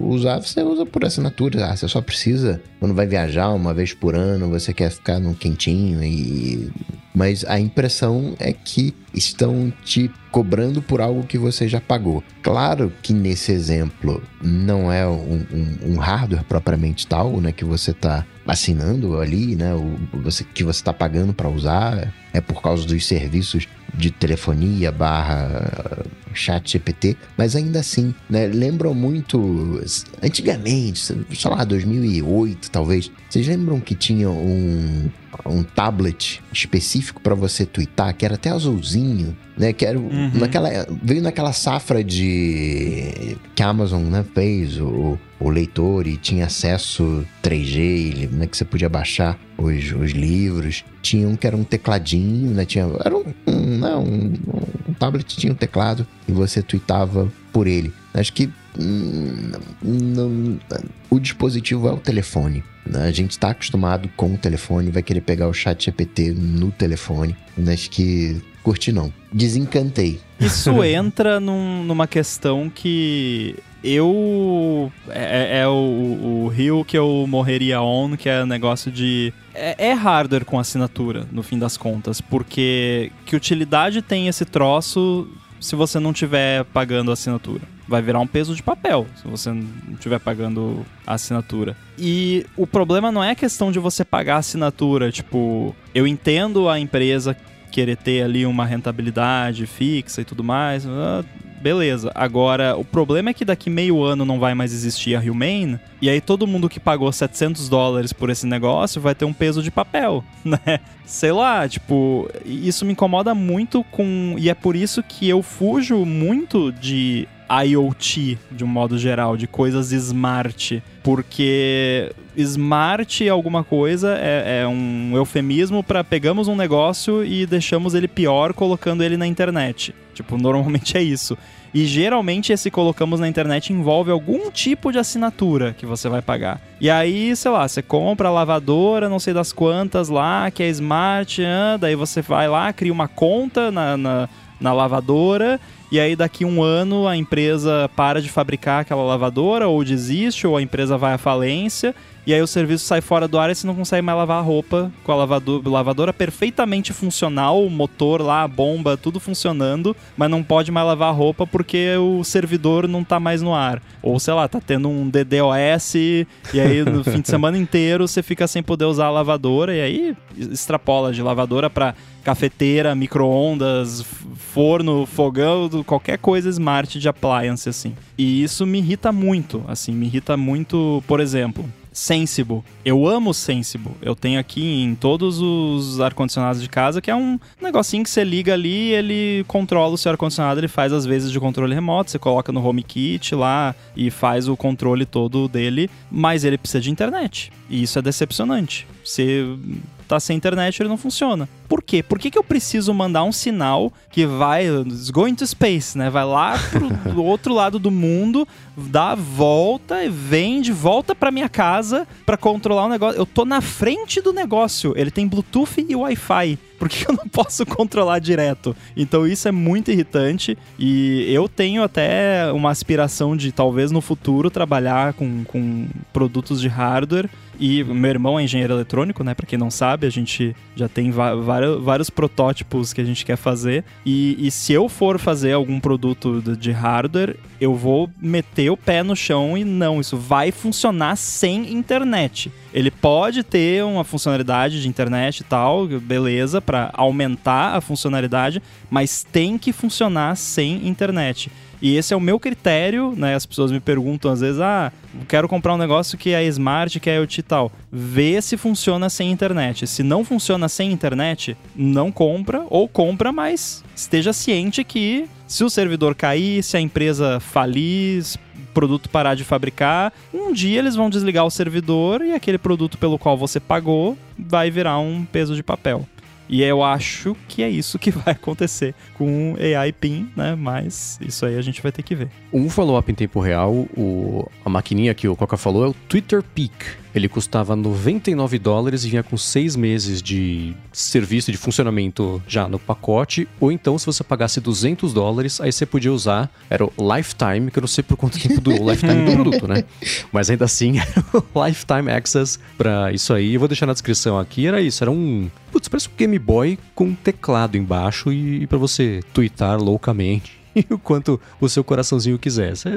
Speaker 2: usar, você usa por assinatura. Ah, você só precisa, quando vai viajar uma vez por ano, você quer ficar num quentinho e. Mas a impressão é que estão te cobrando por algo que você já pagou. Claro que nesse exemplo não é um, um, um hardware propriamente tal, né, que você está assinando ali, né, o, você, que você está pagando para usar, é por causa dos serviços de telefonia barra chat GPT, mas ainda assim, né, lembram muito antigamente, sei lá, 2008 talvez, vocês lembram que tinha um, um tablet específico para você twittar, que era até azulzinho, né? Que era uhum. naquela, veio naquela safra de que a Amazon né, fez o, o leitor e tinha acesso 3G, né, que você podia baixar os, os livros. Tinha um que era um tecladinho, né? Tinha, era um, um, não, um, um tablet tinha um teclado e você tweetava por ele. Acho que hum, o dispositivo é o telefone. Né? A gente está acostumado com o telefone, vai querer pegar o chat GPT no telefone. Acho que curti não. Desencantei.
Speaker 1: Isso entra num, numa questão que eu. É, é, é o, o, rio que eu morreria on, que é o negócio de. É, é, hardware com assinatura, no fim das contas. Porque que utilidade tem esse troço se você não estiver pagando a assinatura? Vai virar um peso de papel se você não estiver pagando a assinatura. E o problema não é a questão de você pagar a assinatura. Tipo, eu entendo a empresa querer ter ali uma rentabilidade fixa e tudo mais. Ah, beleza. Agora, o problema é que daqui meio ano não vai mais existir a Humane, e aí todo mundo que pagou 700 dólares por esse negócio vai ter um peso de papel, né? Sei lá, tipo, isso me incomoda muito com. E é por isso que eu fujo muito de IoT de um modo geral, de coisas smart. Porque smart alguma coisa é, é um eufemismo para pegamos um negócio e deixamos ele pior colocando ele na internet. Tipo, normalmente é isso. E geralmente esse colocamos na internet envolve algum tipo de assinatura que você vai pagar. E aí, sei lá, você compra a lavadora, não sei das quantas lá, que é smart, ah, daí você vai lá, cria uma conta na, na, na lavadora e aí daqui um ano a empresa para de fabricar aquela lavadora, ou desiste, ou a empresa vai à falência, e aí o serviço sai fora do ar e você não consegue mais lavar a roupa com a lavadora, lavadora perfeitamente funcional, o motor lá, a bomba, tudo funcionando, mas não pode mais lavar a roupa porque o servidor não tá mais no ar. Ou sei lá, tá tendo um DDoS e aí no fim de semana inteiro você fica sem poder usar a lavadora e aí extrapola de lavadora para cafeteira, micro-ondas, forno, fogão, qualquer coisa smart de appliance, assim. E isso me irrita muito, assim, me irrita muito, por exemplo, Sensible. Eu amo Sensible. Eu tenho aqui em todos os ar-condicionados de casa, que é um negocinho que você liga ali ele controla o seu ar-condicionado, ele faz as vezes de controle remoto, você coloca no HomeKit lá e faz o controle todo dele, mas ele precisa de internet. E isso é decepcionante. Você tá sem internet, ele não funciona. Por quê? Por que, que eu preciso mandar um sinal que vai, going to space, né? Vai lá pro outro lado do mundo, dá a volta e vem de volta para minha casa para controlar o negócio. Eu tô na frente do negócio. Ele tem Bluetooth e Wi-Fi. Por que eu não posso controlar direto? Então isso é muito irritante e eu tenho até uma aspiração de talvez no futuro trabalhar com, com produtos de hardware e meu irmão é engenheiro eletrônico, né? Pra quem não sabe, a gente já tem vários, vários protótipos que a gente quer fazer. E, e se eu for fazer algum produto de hardware, eu vou meter o pé no chão e não, isso vai funcionar sem internet. Ele pode ter uma funcionalidade de internet e tal, beleza, para aumentar a funcionalidade, mas tem que funcionar sem internet. E esse é o meu critério, né? As pessoas me perguntam às vezes, ah, quero comprar um negócio que é smart, que é IoT e tal. Vê se funciona sem internet. Se não funciona sem internet, não compra ou compra, mas esteja ciente que se o servidor cair, se a empresa falir, produto parar de fabricar, um dia eles vão desligar o servidor e aquele produto pelo qual você pagou vai virar um peso de papel. E eu acho que é isso que vai acontecer com o AI PIN, né? Mas isso aí a gente vai ter que ver.
Speaker 3: Um follow-up em tempo real, o, a maquininha que o Coca falou é o Twitter Peak. Ele custava 99 dólares e vinha com seis meses de serviço de funcionamento já no pacote. Ou então, se você pagasse 200 dólares, aí você podia usar. Era o Lifetime, que eu não sei por quanto tempo durou o Lifetime do produto, né? Mas ainda assim, era o Lifetime Access para isso aí. Eu vou deixar na descrição aqui. Era isso, era um. Putz, parece um Game Boy com um teclado embaixo e, e para você twittar loucamente o quanto o seu coraçãozinho quiser. Isso é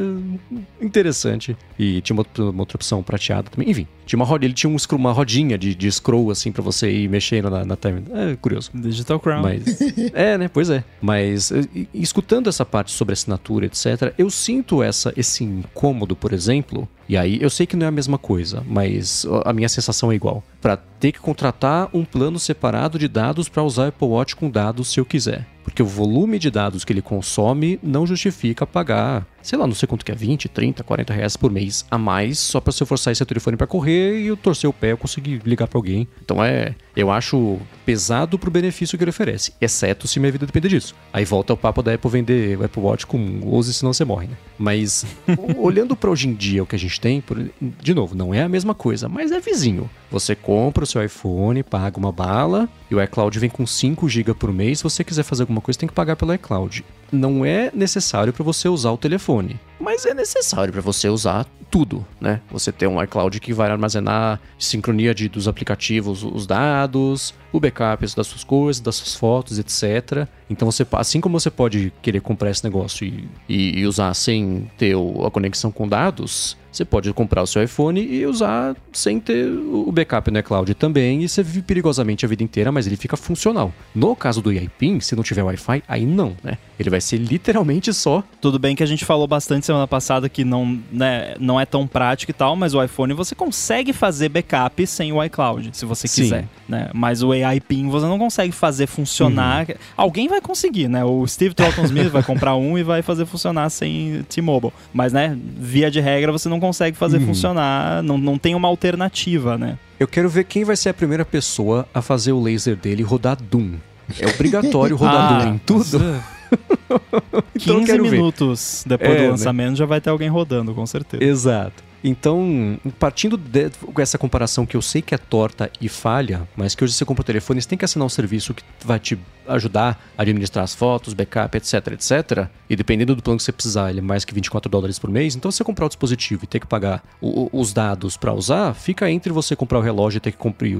Speaker 3: interessante. E tinha uma, uma outra opção prateada também. Enfim, tinha uma rodinha, ele tinha um, uma rodinha de, de scroll assim para você ir mexendo na, na É curioso.
Speaker 1: Digital Crown.
Speaker 3: Mas, é, né? Pois é. Mas escutando essa parte sobre assinatura, etc., eu sinto essa, esse incômodo, por exemplo. E aí, eu sei que não é a mesma coisa, mas a minha sensação é igual. Para ter que contratar um plano separado de dados para usar o Apple Watch com dados se eu quiser. Porque o volume de dados que ele consome não justifica pagar sei lá, não sei quanto que é, 20, 30, 40 reais por mês a mais, só para você forçar esse telefone para correr e eu torcer o pé eu conseguir ligar para alguém. Então é, eu acho pesado pro benefício que ele oferece, exceto se minha vida depender disso. Aí volta o papo da Apple vender o Apple Watch com use senão você morre, né? Mas olhando para hoje em dia o que a gente tem, por, de novo, não é a mesma coisa, mas é vizinho. Você compra o seu iPhone, paga uma bala e o iCloud vem com 5 GB por mês. Se você quiser fazer alguma coisa, tem que pagar pelo iCloud. Não é necessário para você usar o telefone mas é necessário para você usar tudo, né? Você ter um iCloud que vai armazenar sincronia de, dos aplicativos, os dados, o backup das suas coisas, das suas fotos, etc. Então você, assim como você pode querer comprar esse negócio e, e, e usar sem ter a conexão com dados, você pode comprar o seu iPhone e usar sem ter o backup no iCloud também, e você vive perigosamente a vida inteira, mas ele fica funcional. No caso do iPin, se não tiver Wi-Fi, aí não, né? Ele vai ser literalmente só.
Speaker 1: Tudo bem que a gente falou bastante semana passada que não, né, não é tão prático e tal, mas o iPhone você consegue fazer backup sem o iCloud, se você quiser, Sim. né? Mas o AI PIN você não consegue fazer funcionar. Uhum. Alguém vai conseguir, né? O Steve Trotton Smith vai comprar um e vai fazer funcionar sem T-Mobile. Mas, né, via de regra você não consegue fazer uhum. funcionar, não, não tem uma alternativa, né?
Speaker 3: Eu quero ver quem vai ser a primeira pessoa a fazer o laser dele rodar Doom. É obrigatório rodar ah, Doom em tudo. Nossa.
Speaker 1: então 15 minutos ver. depois é, do né? lançamento né? já vai ter alguém rodando, com certeza.
Speaker 3: Exato. Então, partindo dessa comparação que eu sei que é torta e falha, mas que hoje você compra o telefone, você tem que assinar um serviço que vai te ajudar a administrar as fotos, backup, etc, etc. E dependendo do plano que você precisar, ele é mais que 24 dólares por mês. Então, se você comprar o dispositivo e ter que pagar o, os dados para usar, fica entre você comprar o relógio e ter que cumprir,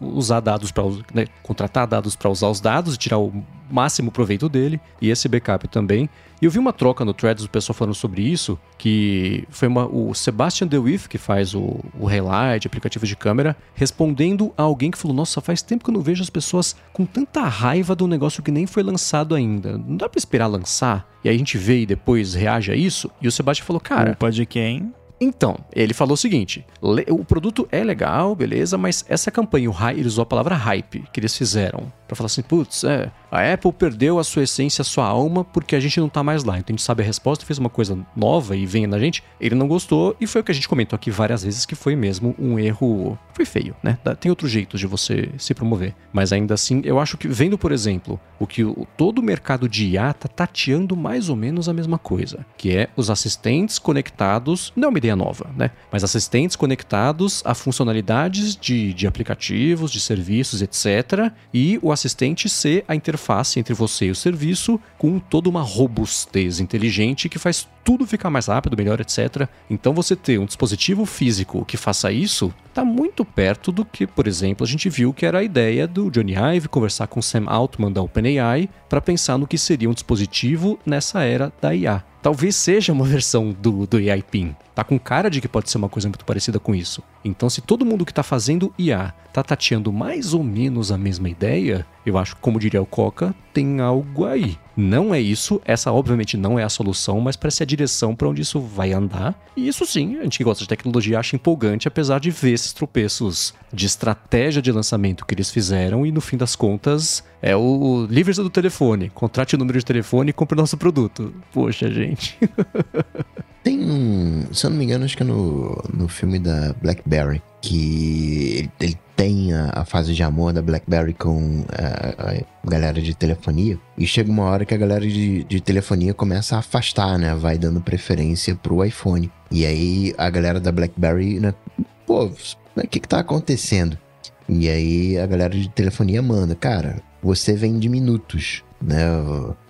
Speaker 3: usar dados para né, contratar dados para usar os dados e tirar o máximo proveito dele, e esse backup também. E eu vi uma troca no Threads do pessoal falando sobre isso, que foi uma, o Sebastian DeWitt, que faz o, o Relight, aplicativo de câmera, respondendo a alguém que falou: Nossa, faz tempo que eu não vejo as pessoas com tanta raiva do negócio que nem foi lançado ainda. Não dá pra esperar lançar? E aí a gente vê e depois reage a isso. E o Sebastian falou: Cara.
Speaker 1: Culpa de quem?
Speaker 3: Então, ele falou o seguinte: o produto é legal, beleza, mas essa campanha, o hype, ele usou a palavra hype que eles fizeram. para falar assim, putz, é, a Apple perdeu a sua essência, a sua alma, porque a gente não tá mais lá. Então a gente sabe a resposta, fez uma coisa nova e vem na gente. Ele não gostou e foi o que a gente comentou aqui várias vezes que foi mesmo um erro. Foi feio, né? Tem outros jeitos de você se promover. Mas ainda assim, eu acho que vendo, por exemplo, o que o, todo o mercado de IA tá tateando mais ou menos a mesma coisa, que é os assistentes conectados, não é uma ideia nova, né? Mas assistentes conectados a funcionalidades de, de aplicativos, de serviços, etc. E o assistente ser a interface entre você e o serviço com toda uma robustez inteligente que faz tudo ficar mais rápido, melhor, etc. Então você ter um dispositivo físico que faça isso está muito perto do que, por exemplo, a gente viu que era a ideia do Johnny Ive conversar com Sam Altman da OpenAI para pensar no que seria um dispositivo nessa era da IA. Talvez seja uma versão do, do AI PIN. Tá com cara de que pode ser uma coisa muito parecida com isso. Então, se todo mundo que está fazendo IA tá tateando mais ou menos a mesma ideia, eu acho que, como diria o Coca, tem algo aí. Não é isso, essa obviamente não é a solução, mas parece a direção para onde isso vai andar. E isso sim, a gente que gosta de tecnologia acha empolgante, apesar de ver esses tropeços de estratégia de lançamento que eles fizeram e no fim das contas é o livre-se do telefone, contrate o número de telefone e compre o nosso produto. Poxa, gente.
Speaker 2: Tem um, se eu não me engano, acho que é no, no filme da BlackBerry, que ele, ele tem a, a, fase de amor da BlackBerry com a, a, galera de telefonia. E chega uma hora que a galera de, de telefonia começa a afastar, né? Vai dando preferência pro iPhone. E aí a galera da BlackBerry, né? Pô, o que que tá acontecendo? E aí a galera de telefonia manda, cara, você vende minutos, né?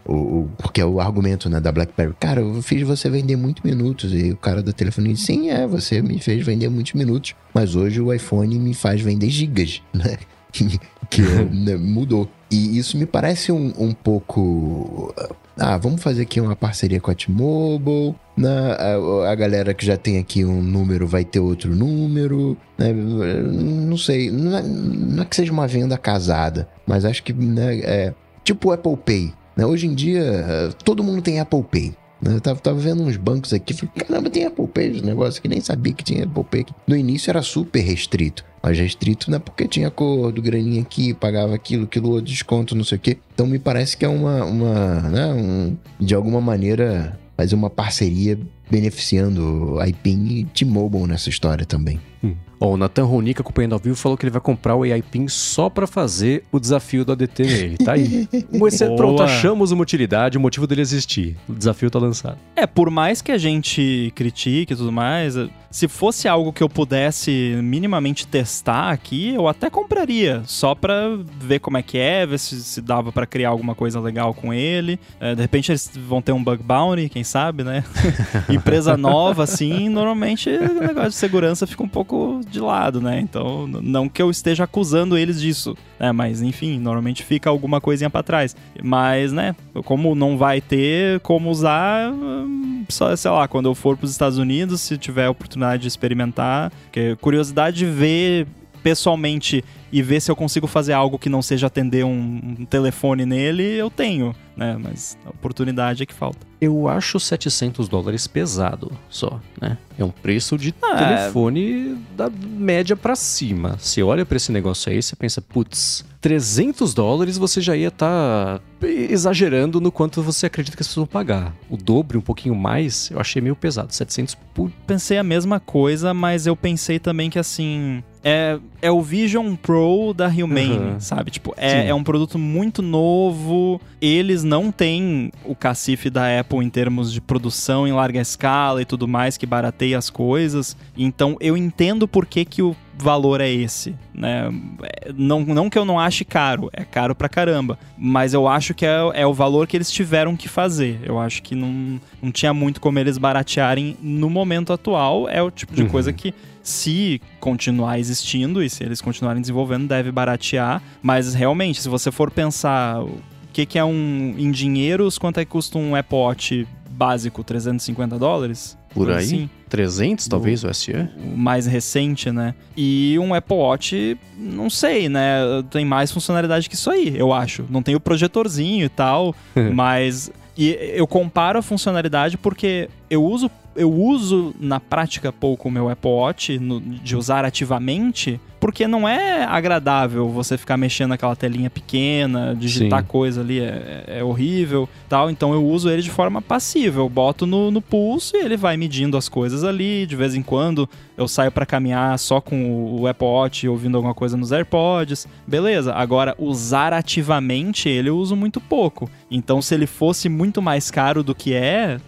Speaker 2: O, o, porque é o argumento né, da BlackBerry. Cara, eu fiz você vender muitos minutos. E o cara da telefonia disse, sim, é, você me fez vender muitos minutos. Mas hoje o iPhone me faz vender gigas, né? que né, mudou. E isso me parece um, um pouco ah, vamos fazer aqui uma parceria com a T-Mobile, né? a, a, galera que já tem aqui um número vai ter outro número, né? não sei, não é, não é, que seja uma venda casada, mas acho que né, é tipo o Apple Pay. Né? Hoje em dia, todo mundo tem Apple Pay. Né? Eu tava, tava, vendo uns bancos aqui, falei, caramba, tem Apple Pay, os negócios que nem sabia que tinha Apple Pay. No início era super restrito, mas restrito não é porque tinha acordo, graninha aqui, pagava aquilo, aquilo desconto, não sei o quê. Então me parece que é uma, uma né, um, de alguma maneira, fazer uma parceria beneficiando a IPIN e T-Mobile nessa história também.
Speaker 3: Hum. Ó, o Nathan Ronica, acompanhando ao vivo, falou que ele vai comprar o AI PIN só para fazer o desafio do ADT nele. Tá aí. Você, pronto, achamos uma utilidade, o motivo dele existir. O desafio tá lançado.
Speaker 1: É, por mais que a gente critique e tudo mais, se fosse algo que eu pudesse minimamente testar aqui, eu até compraria, só pra ver como é que é, ver se, se dava para criar alguma coisa legal com ele. É, de repente eles vão ter um bug bounty, quem sabe, né? Empresa nova, assim, normalmente o negócio de segurança fica um pouco de lado, né? Então, não que eu esteja acusando eles disso, né? Mas, enfim, normalmente fica alguma coisinha para trás. Mas, né, como não vai ter como usar, hum, só, sei lá, quando eu for para os Estados Unidos, se tiver oportunidade de experimentar, que curiosidade de ver pessoalmente e ver se eu consigo fazer algo que não seja atender um, um telefone nele, eu tenho, né? Mas a oportunidade é que falta.
Speaker 3: Eu acho 700 dólares pesado só, né? É um preço de ah, é. telefone é... da média para cima. Você olha para esse negócio aí, você pensa, putz, 300 dólares você já ia estar tá exagerando no quanto você acredita que as pessoas vão pagar. O dobro, um pouquinho mais, eu achei meio pesado. 700 por...
Speaker 1: Pensei a mesma coisa, mas eu pensei também que assim é, é o Vision Pro da Humane, uhum. sabe? Tipo, é, é, um produto muito novo. Eles não têm o cacife da Apple em termos de produção em larga escala e tudo mais, que barateia as coisas. Então eu entendo por que, que o valor é esse, né? Não, não que eu não ache caro, é caro pra caramba, mas eu acho que é, é o valor que eles tiveram que fazer. Eu acho que não, não tinha muito como eles baratearem no momento atual. É o tipo de uhum. coisa que se continuar existindo e se eles continuarem desenvolvendo, deve baratear. Mas realmente, se você for pensar o que, que é um em dinheiros, quanto é que custa um Apple Watch básico, 350 dólares?
Speaker 3: Por aí? Assim. 300, talvez, o, o SE?
Speaker 1: O mais recente, né? E um Apple Watch, não sei, né? Tem mais funcionalidade que isso aí, eu acho. Não tem o projetorzinho e tal, mas... E eu comparo a funcionalidade porque eu uso eu uso na prática pouco o meu Apple Watch, no, de usar ativamente, porque não é agradável você ficar mexendo naquela telinha pequena, digitar Sim. coisa ali, é, é, horrível tal. Então eu uso ele de forma passiva. Eu boto no, no pulso e ele vai medindo as coisas ali. De vez em quando eu saio para caminhar só com o Apple Watch ouvindo alguma coisa nos AirPods. Beleza. Agora, usar ativamente ele eu uso muito pouco. Então, se ele fosse muito mais caro do que é,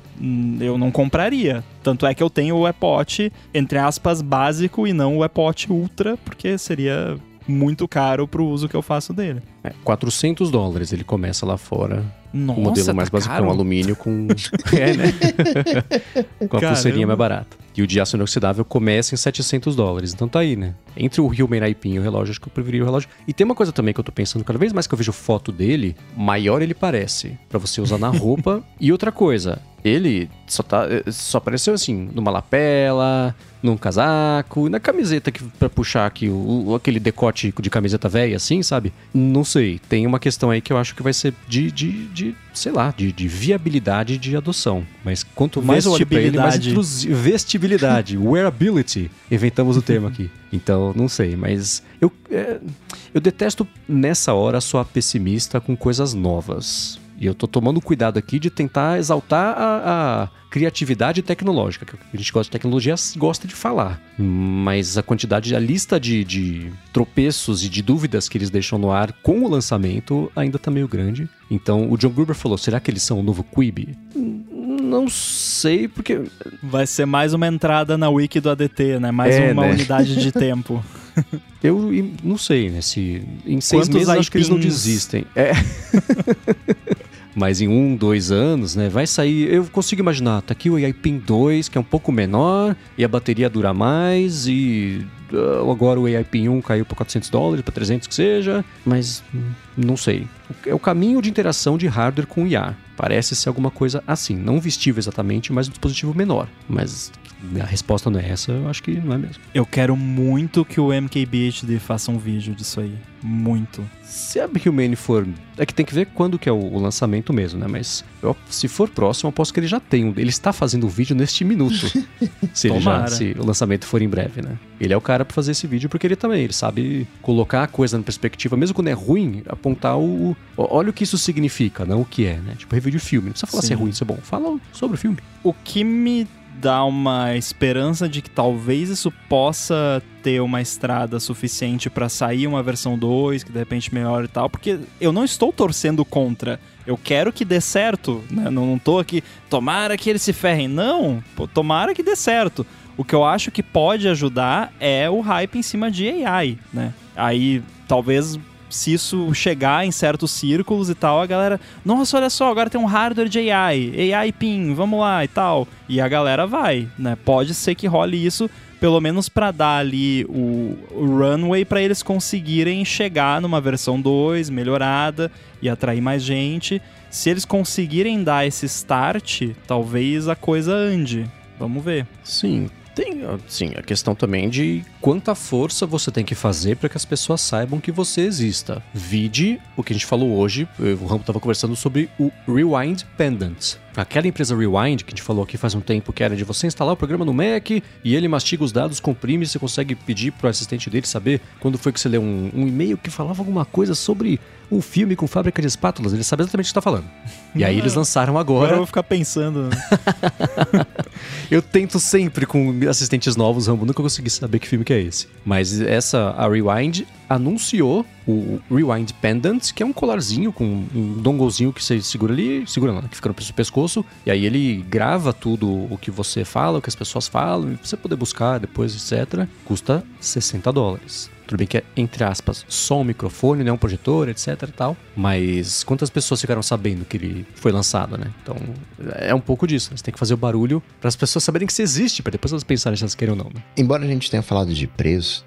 Speaker 1: eu não compraria. Tanto é que eu tenho o Watch, entre aspas, básico e não o Watch Ultra, porque seria muito caro pro uso que eu faço dele.
Speaker 3: É, 400 dólares ele começa lá fora.
Speaker 1: Nossa,
Speaker 3: o modelo mais
Speaker 1: tá
Speaker 3: básico é um alumínio com. é, né? com a Caramba. pulseirinha mais barata. E o de aço inoxidável começa em 700 dólares. Então tá aí, né? Entre o Human IP e o relógio, acho que eu preferia o relógio. E tem uma coisa também que eu tô pensando, cada vez mais que eu vejo foto dele, maior ele parece. para você usar na roupa. e outra coisa, ele só, tá, eh, só apareceu assim, numa lapela, num casaco, na camiseta que para puxar aqui o, aquele decote de camiseta velha assim, sabe? Não sei. Tem uma questão aí que eu acho que vai ser de, de, de sei lá, de, de viabilidade de adoção. Mas quanto mais eu olho pra ele, mais vestibilidade, wearability. Inventamos o termo aqui. Então, não sei, mas eu, é, eu detesto nessa hora só pessimista com coisas novas. E eu tô tomando cuidado aqui de tentar exaltar a, a criatividade tecnológica, que a gente gosta de tecnologia, gosta de falar. Mas a quantidade, a lista de, de tropeços e de dúvidas que eles deixam no ar com o lançamento ainda tá meio grande. Então, o John Gruber falou: será que eles são o novo Quibi? Não sei, porque.
Speaker 1: Vai ser mais uma entrada na wiki do ADT, né? Mais é, uma né? unidade de tempo.
Speaker 3: Eu não sei, né? Se em seis Quantos meses acho que eles não desistem. É. Mas em um, dois anos, né, vai sair. Eu consigo imaginar, tá aqui o AI Pin 2, que é um pouco menor, e a bateria dura mais, e uh, agora o AI Pin 1 caiu para 400 dólares, para 300 que seja, mas não sei. É o caminho de interação de hardware com IA. Parece ser alguma coisa assim, não vestível exatamente, mas um dispositivo menor. Mas a resposta não é essa, eu acho que não é mesmo.
Speaker 1: Eu quero muito que o MKBHD faça um vídeo disso aí. Muito.
Speaker 3: Se a Humane for. É que tem que ver quando que é o, o lançamento mesmo, né? Mas eu, se for próximo, eu aposto que ele já tem. Ele está fazendo o um vídeo neste minuto. se, ele já, se o lançamento for em breve, né? Ele é o cara para fazer esse vídeo porque ele também. Ele sabe colocar a coisa na perspectiva, mesmo quando é ruim, apontar o. Olha o que isso significa, não o que é, né? Tipo, review de filme. Não precisa falar Sim. se é ruim, se é bom. Fala sobre o filme.
Speaker 1: O que me dá uma esperança de que talvez isso possa ter uma estrada suficiente para sair uma versão 2, que de repente melhor e tal, porque eu não estou torcendo contra. Eu quero que dê certo, né? Não, não tô aqui, tomara que eles se ferrem. Não, pô, tomara que dê certo. O que eu acho que pode ajudar é o hype em cima de AI, né? Aí talvez se isso chegar em certos círculos e tal, a galera, nossa, olha só, agora tem um hardware de AI, AI PIN, vamos lá e tal. E a galera vai, né? Pode ser que role isso, pelo menos para dar ali o, o runway para eles conseguirem chegar numa versão 2 melhorada e atrair mais gente. Se eles conseguirem dar esse start, talvez a coisa ande. Vamos ver.
Speaker 3: Sim, tem, sim, a questão também de quanta força você tem que fazer para que as pessoas saibam que você exista. Vide o que a gente falou hoje, o Rambo estava conversando sobre o Rewind Pendant. Aquela empresa Rewind, que a gente falou aqui faz um tempo, que era de você instalar o programa no Mac e ele mastiga os dados, comprime, você consegue pedir pro assistente dele saber quando foi que você leu um, um e-mail que falava alguma coisa sobre um filme com fábrica de espátulas. Ele sabe exatamente o que está falando. E aí eles lançaram agora. Agora
Speaker 1: eu vou ficar pensando. Né?
Speaker 3: eu tento sempre com assistentes novos, Rambo, nunca consegui saber que filme que é esse. Mas essa, a Rewind, anunciou o Rewind Pendant, que é um colarzinho com um donglezinho que você segura ali, segura não, né, que fica no pescoço, e aí ele grava tudo o que você fala, o que as pessoas falam, e você poder buscar depois, etc. Custa 60 dólares. Tudo bem que é, entre aspas, só um microfone, né? Um projetor, etc tal. Mas quantas pessoas ficaram sabendo que ele foi lançado, né? Então, é um pouco disso. Você tem que fazer o barulho para as pessoas saberem que você existe, para depois elas pensarem se elas querem ou não, né?
Speaker 2: Embora a gente tenha falado de preço,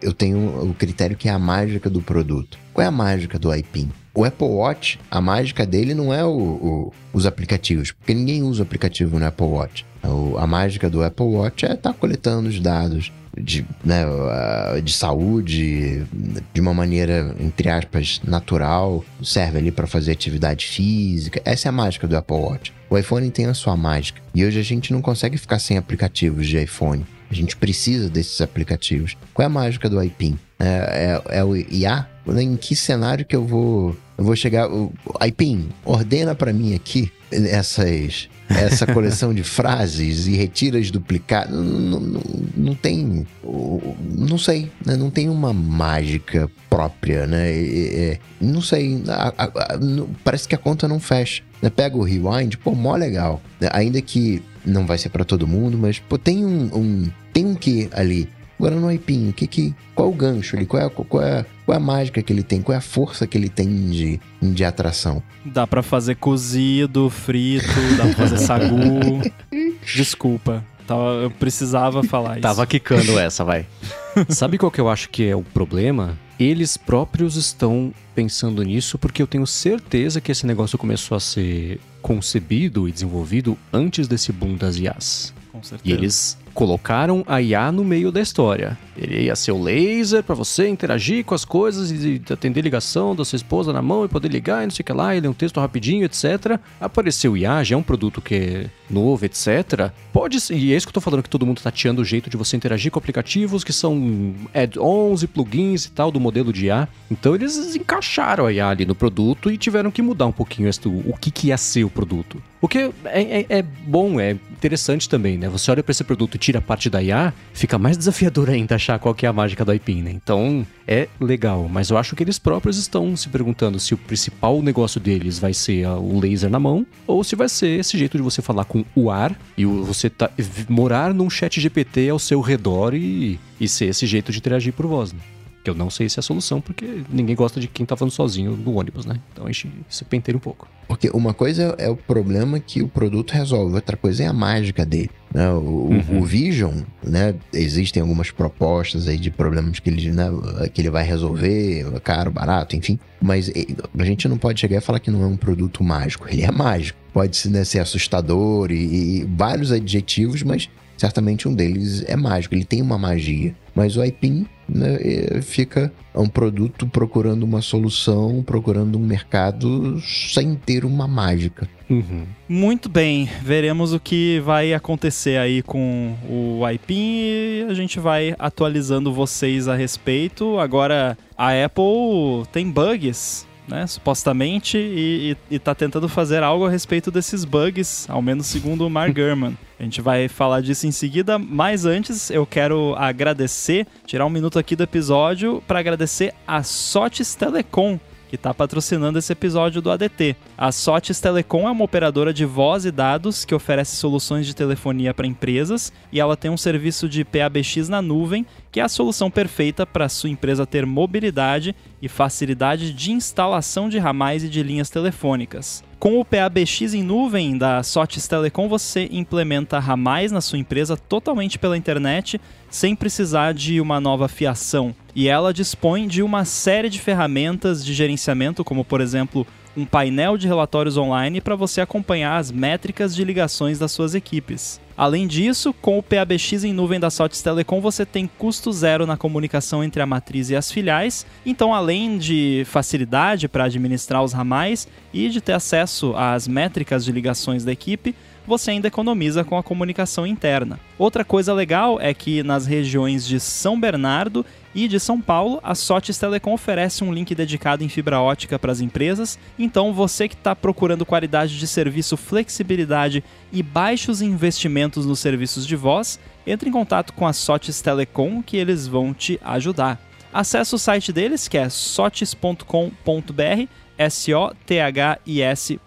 Speaker 2: eu tenho o critério que é a mágica do produto. Qual é a mágica do iPin? O Apple Watch, a mágica dele não é o, o, os aplicativos, porque ninguém usa o aplicativo no Apple Watch. O, a mágica do Apple Watch é estar tá coletando os dados de, né, de saúde de uma maneira, entre aspas, natural, serve ali para fazer atividade física. Essa é a mágica do Apple Watch. O iPhone tem a sua mágica. E hoje a gente não consegue ficar sem aplicativos de iPhone. A gente precisa desses aplicativos. Qual é a mágica do iPin? É, é, é o IA? Em que cenário que eu vou eu vou chegar. O iPin, ordena para mim aqui essas essa coleção de frases e retiras duplicadas. Não, não, não tem. Não sei, né? não tem uma mágica própria, né? Não sei. A, a, a, parece que a conta não fecha. Né? Pega o rewind, pô, mó legal. Ainda que não vai ser para todo mundo, mas pô, tem um, um tem um que ali Agora no aipim, que, que, qual o gancho ali? Qual é, qual, é, qual é a mágica que ele tem? Qual é a força que ele tem de, de atração?
Speaker 1: Dá para fazer cozido, frito, dá pra fazer sagu. Desculpa. Eu precisava falar isso.
Speaker 3: Tava quicando essa, vai. Sabe qual que eu acho que é o problema? Eles próprios estão pensando nisso porque eu tenho certeza que esse negócio começou a ser concebido e desenvolvido antes desse boom das IAs.
Speaker 1: Com certeza.
Speaker 3: E eles colocaram a IA no meio da história. Ele ia ser o laser para você interagir com as coisas e atender ligação da sua esposa na mão e poder ligar e não sei o que lá, e ler um texto rapidinho, etc. Apareceu IA, já é um produto que é novo, etc. Pode ser, e é isso que eu tô falando, que todo mundo tá tateando o jeito de você interagir com aplicativos que são add-ons e plugins e tal do modelo de IA. Então eles encaixaram a IA ali no produto e tiveram que mudar um pouquinho o que, que ia ser o produto. O que é, é, é bom, é interessante também, né? Você olha para esse produto tira parte da IA, fica mais desafiador ainda achar qual que é a mágica do IPIN, né? Então, é legal, mas eu acho que eles próprios estão se perguntando se o principal negócio deles vai ser o laser na mão ou se vai ser esse jeito de você falar com o ar e você tá, morar num chat GPT ao seu redor e, e ser esse jeito de interagir por voz, né? Que eu não sei se é a solução, porque ninguém gosta de quem tá falando sozinho no ônibus, né? Então a gente se penteira um pouco.
Speaker 2: Porque uma coisa é o problema que o produto resolve, outra coisa é a mágica dele. Né? O, uhum. o, Vision, né? Existem algumas propostas aí de problemas que ele, né, que ele vai resolver, caro, barato, enfim. Mas a gente não pode chegar e falar que não é um produto mágico. Ele é mágico. Pode né, ser assustador e, e vários adjetivos, mas certamente um deles é mágico. Ele tem uma magia. Mas o iPin né, fica um produto procurando uma solução, procurando um mercado sem ter uma mágica.
Speaker 1: Uhum. Muito bem, veremos o que vai acontecer aí com o iPin e a gente vai atualizando vocês a respeito. Agora, a Apple tem bugs né, supostamente, e, e, e tá tentando fazer algo a respeito desses bugs, ao menos segundo o Mark Gurman. A gente vai falar disso em seguida, mas antes eu quero agradecer, tirar um minuto aqui do episódio para agradecer a Sotes Telecom, que está patrocinando esse episódio do ADT. A Sotes Telecom é uma operadora de voz e dados que oferece soluções de telefonia para empresas e ela tem um serviço de PABX na nuvem, que é a solução perfeita para sua empresa ter mobilidade e facilidade de instalação de ramais e de linhas telefônicas. Com o PABX em nuvem da Sotes Telecom, você implementa ramais na sua empresa totalmente pela internet, sem precisar de uma nova fiação. E ela dispõe de uma série de ferramentas de gerenciamento, como por exemplo um painel de relatórios online para você acompanhar as métricas de ligações das suas equipes. Além disso, com o PABX em nuvem da Sotes Telecom, você tem custo zero na comunicação entre a matriz e as filiais. Então, além de facilidade para administrar os ramais e de ter acesso às métricas de ligações da equipe, você ainda economiza com a comunicação interna. Outra coisa legal é que nas regiões de São Bernardo e de São Paulo, a Sotes Telecom oferece um link dedicado em fibra ótica para as empresas. Então, você que está procurando qualidade de serviço, flexibilidade e baixos investimentos nos serviços de voz, entre em contato com a Sotes Telecom que eles vão te ajudar. Acesse o site deles que é sotes.com.br sothis.com.br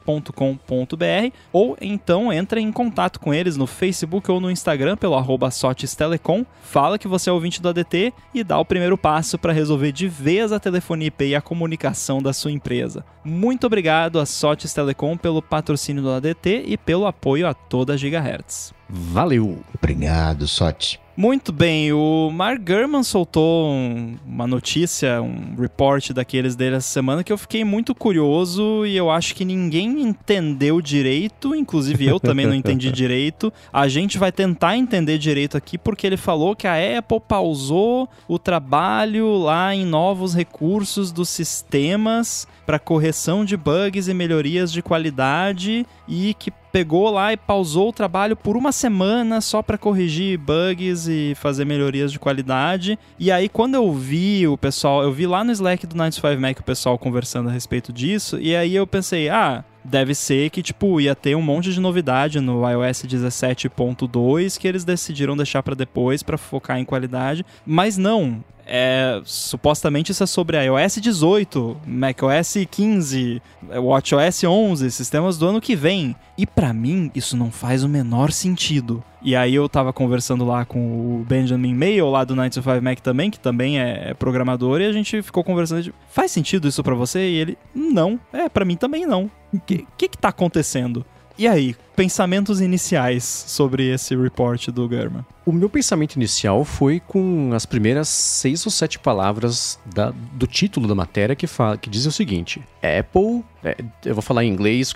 Speaker 1: ou então entra em contato com eles no Facebook ou no Instagram pelo arroba Telecom, fala que você é ouvinte do ADT e dá o primeiro passo para resolver de vez a telefonia IP e a comunicação da sua empresa. Muito obrigado a Sotes Telecom pelo patrocínio do ADT e pelo apoio a toda a Gigahertz.
Speaker 3: Valeu!
Speaker 2: Obrigado, Sote.
Speaker 1: Muito bem, o Mark Gurman soltou um, uma notícia, um report daqueles dele essa semana que eu fiquei muito curioso e eu acho que ninguém entendeu direito, inclusive eu também não entendi direito. A gente vai tentar entender direito aqui porque ele falou que a Apple pausou o trabalho lá em novos recursos dos sistemas para correção de bugs e melhorias de qualidade e que pegou lá e pausou o trabalho por uma semana só para corrigir bugs e fazer melhorias de qualidade. E aí quando eu vi o pessoal, eu vi lá no Slack do 95 Mac o pessoal conversando a respeito disso, e aí eu pensei, ah, deve ser que, tipo, ia ter um monte de novidade no iOS 17.2 que eles decidiram deixar para depois para focar em qualidade, mas não. É, supostamente isso é sobre iOS 18, macOS 15, WatchOS 11, sistemas do ano que vem. E para mim isso não faz o menor sentido. E aí eu tava conversando lá com o Benjamin Mayo lá do 95 Mac também, que também é, é programador, e a gente ficou conversando, de, faz sentido isso para você? E ele, não, é, para mim também não. O que, que que tá acontecendo? E aí, pensamentos iniciais sobre esse report do German?
Speaker 3: O meu pensamento inicial foi com as primeiras seis ou sete palavras da, do título da matéria que, fala, que diz o seguinte: Apple. É, eu vou falar em inglês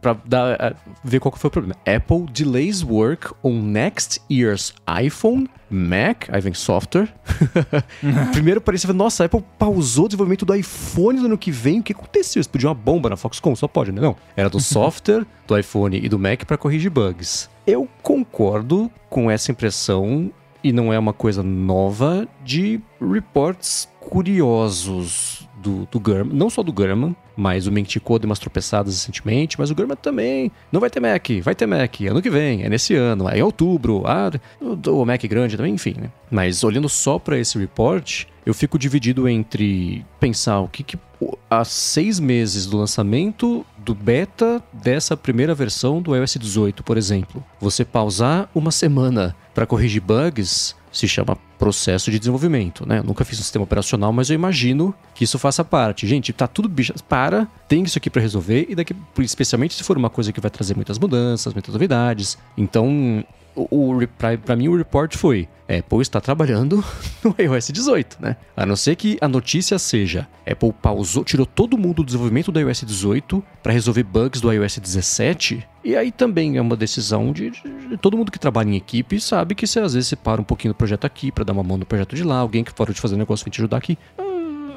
Speaker 3: para dar, ver qual foi o problema. Apple delays work on next year's iPhone, Mac, aí vem software. Primeiro parecia, nossa, a Apple pausou o desenvolvimento do iPhone no ano que vem. O que aconteceu? Explodiu uma bomba na Foxconn? Só pode, né? Não. Era do software, do iPhone e do Mac para corrigir bugs. Eu concordo com essa impressão e não é uma coisa nova de reports curiosos do, do German, não só do German, mas o Mentico deu umas tropeçadas recentemente, mas o German também não vai ter Mac, vai ter Mac ano que vem, é nesse ano, é em outubro, ah, o Mac grande também, enfim, né? Mas olhando só para esse report, eu fico dividido entre pensar o que, que há seis meses do lançamento do beta dessa primeira versão do iOS 18, por exemplo, você pausar uma semana para corrigir bugs se chama processo de desenvolvimento, né? Eu nunca fiz um sistema operacional, mas eu imagino que isso faça parte. Gente, tá tudo bicho, para, tem isso aqui para resolver e daqui, especialmente se for uma coisa que vai trazer muitas mudanças, muitas novidades. Então, o, o para mim o report foi Apple está trabalhando no iOS 18, né? A não ser que a notícia seja Apple pausou, tirou todo mundo do desenvolvimento do iOS 18 para resolver bugs do iOS 17. E aí também é uma decisão de, de, todo mundo que trabalha em equipe sabe que às vezes você para um pouquinho do projeto aqui para dar uma mão no projeto de lá, alguém que parou de fazer negócio vai te ajudar aqui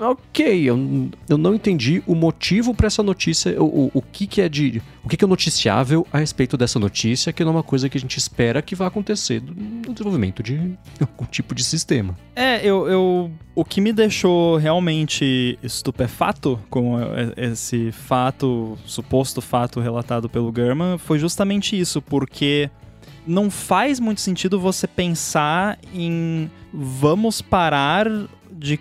Speaker 3: ok, eu, eu não entendi o motivo para essa notícia, o, o, o, que, que é de. O que, que é noticiável a respeito dessa notícia, que não é uma coisa que a gente espera que vá acontecer no desenvolvimento de algum tipo de sistema.
Speaker 1: É, eu, eu. O que me deixou realmente estupefato com esse fato, suposto fato relatado pelo German, foi justamente isso, porque não faz muito sentido você pensar em vamos parar de,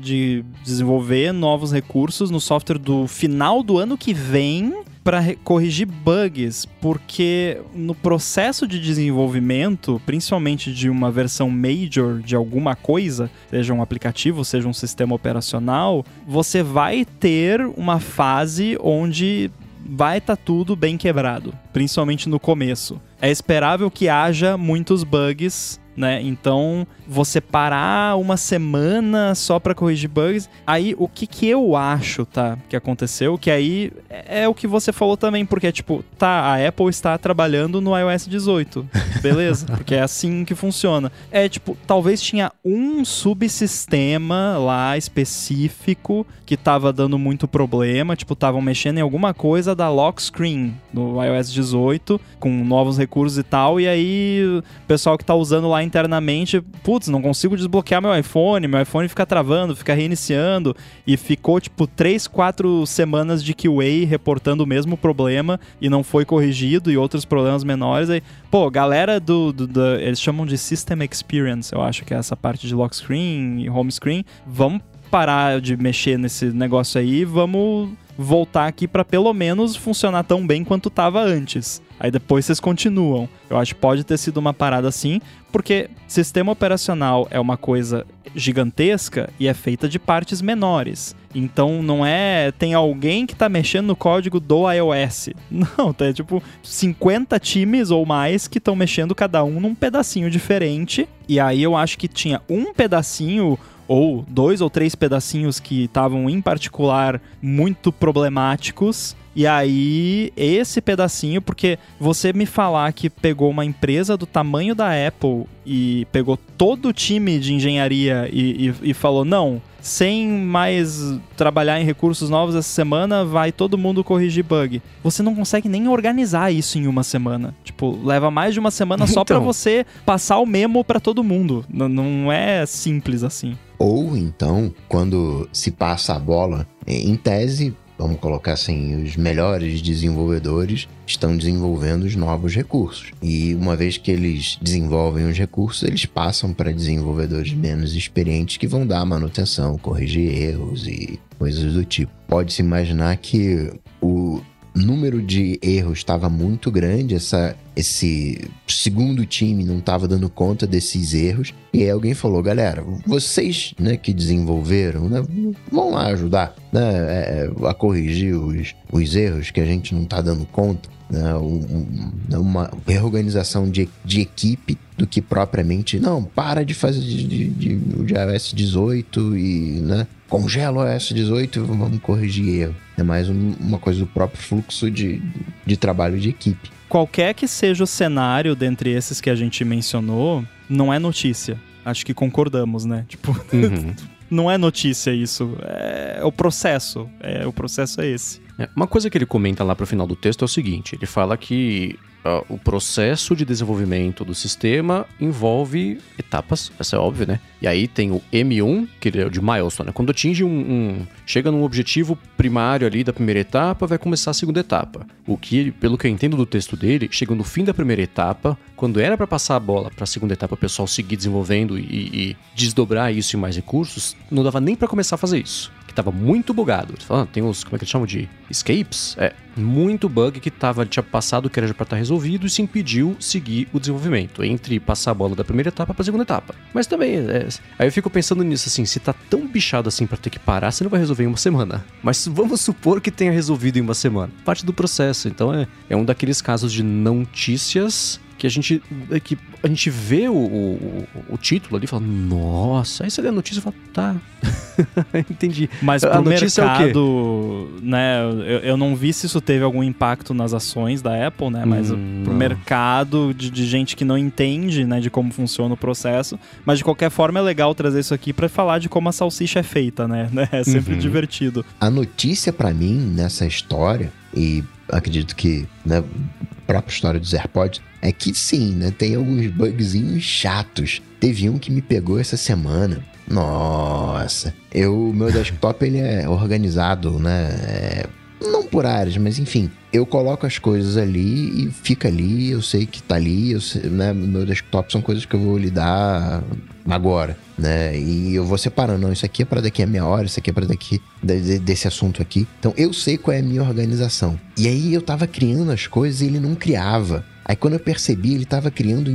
Speaker 1: de desenvolver novos recursos no software do final do ano que vem para corrigir bugs, porque no processo de desenvolvimento, principalmente de uma versão major de alguma coisa, seja um aplicativo, seja um sistema operacional, você vai ter uma fase onde vai estar tá tudo bem quebrado, principalmente no começo. É esperável que haja muitos bugs né? Então, você parar uma semana só para corrigir bugs, aí o que que eu acho, tá, que aconteceu, que aí é, é o que você falou também, porque tipo, tá, a Apple está trabalhando no iOS 18, beleza? Porque é assim que funciona. É tipo, talvez tinha um subsistema lá específico que tava dando muito problema, tipo, estavam mexendo em alguma coisa da lock screen no iOS 18 com novos recursos e tal, e aí o pessoal que tá usando lá internamente, putz, não consigo desbloquear meu iPhone, meu iPhone fica travando, fica reiniciando, e ficou tipo 3, 4 semanas de QA reportando o mesmo problema e não foi corrigido e outros problemas menores. Aí, pô, galera do, do, do eles chamam de System Experience, eu acho que é essa parte de lock screen e home screen, vamos parar de mexer nesse negócio aí, vamos voltar aqui para pelo menos funcionar tão bem quanto estava antes. Aí depois vocês continuam. Eu acho que pode ter sido uma parada assim, porque sistema operacional é uma coisa gigantesca e é feita de partes menores. Então não é tem alguém que tá mexendo no código do iOS. Não, tá tipo 50 times ou mais que estão mexendo cada um num pedacinho diferente. E aí eu acho que tinha um pedacinho ou dois ou três pedacinhos que estavam em particular muito problemáticos. E aí, esse pedacinho, porque você me falar que pegou uma empresa do tamanho da Apple e pegou todo o time de engenharia e, e, e falou: não, sem mais trabalhar em recursos novos essa semana, vai todo mundo corrigir bug. Você não consegue nem organizar isso em uma semana. Tipo, leva mais de uma semana só então... para você passar o memo para todo mundo. N não é simples assim.
Speaker 2: Ou então, quando se passa a bola, em tese, vamos colocar assim, os melhores desenvolvedores estão desenvolvendo os novos recursos. E uma vez que eles desenvolvem os recursos, eles passam para desenvolvedores menos experientes que vão dar manutenção, corrigir erros e coisas do tipo. Pode-se imaginar que o número de erros estava muito grande, essa, esse segundo time não estava dando conta desses erros. E aí alguém falou, galera, vocês né, que desenvolveram, né, vão lá ajudar né, é, a corrigir os, os erros que a gente não está dando conta. Né, um, uma reorganização de, de equipe do que propriamente, não, para de fazer de, de, de, de iOS 18 e né, congela o iOS 18 e vamos corrigir erro. É mais um, uma coisa do próprio fluxo de, de trabalho de equipe.
Speaker 1: Qualquer que seja o cenário dentre esses que a gente mencionou, não é notícia. Acho que concordamos, né? Tipo, uhum. não é notícia isso. É o processo. É, o processo é esse.
Speaker 3: É, uma coisa que ele comenta lá pro final do texto é o seguinte: ele fala que uh, o processo de desenvolvimento do sistema envolve etapas, essa é óbvio, né? E aí tem o M1, que é o de milestone, né? quando atinge um, um, chega num objetivo primário ali da primeira etapa, vai começar a segunda etapa. O que, pelo que eu entendo do texto dele, chega no fim da primeira etapa, quando era para passar a bola para a segunda etapa, o pessoal seguir desenvolvendo e, e desdobrar isso em mais recursos, não dava nem para começar a fazer isso tava muito bugado. Tem os, como é que eles chamam de escapes? É, muito bug que tava, tinha passado que era para estar tá resolvido e se impediu seguir o desenvolvimento, entre passar a bola da primeira etapa para a segunda etapa. Mas também, é, aí eu fico pensando nisso assim, se tá tão bichado assim para ter que parar, você não vai resolver em uma semana. Mas vamos supor que tenha resolvido em uma semana. Parte do processo, então é, é um daqueles casos de notícias que a gente que a gente vê o, o, o título ali e fala, nossa, aí você lê a notícia e fala, tá, entendi.
Speaker 1: Mas pro a notícia mercado, é né, eu, eu não vi se isso teve algum impacto nas ações da Apple, né, mas hum, pro não. mercado de, de, gente que não entende, né, de como funciona o processo, mas de qualquer forma é legal trazer isso aqui para falar de como a salsicha é feita, né, é sempre uhum. divertido.
Speaker 2: A notícia para mim nessa história e acredito que, né, própria história dos AirPods, é que sim, né? Tem alguns bugzinhos chatos. Teve um que me pegou essa semana. Nossa, eu meu desktop ele é organizado, né? É, não por áreas, mas enfim, eu coloco as coisas ali e fica ali, eu sei que tá ali, sei, né? Meu desktop são coisas que eu vou lidar agora, né? E eu vou separando, não, isso aqui é para daqui a meia hora, isso aqui é para daqui de, desse assunto aqui. Então eu sei qual é a minha organização. E aí eu tava criando as coisas e ele não criava. Aí quando eu percebi, ele estava criando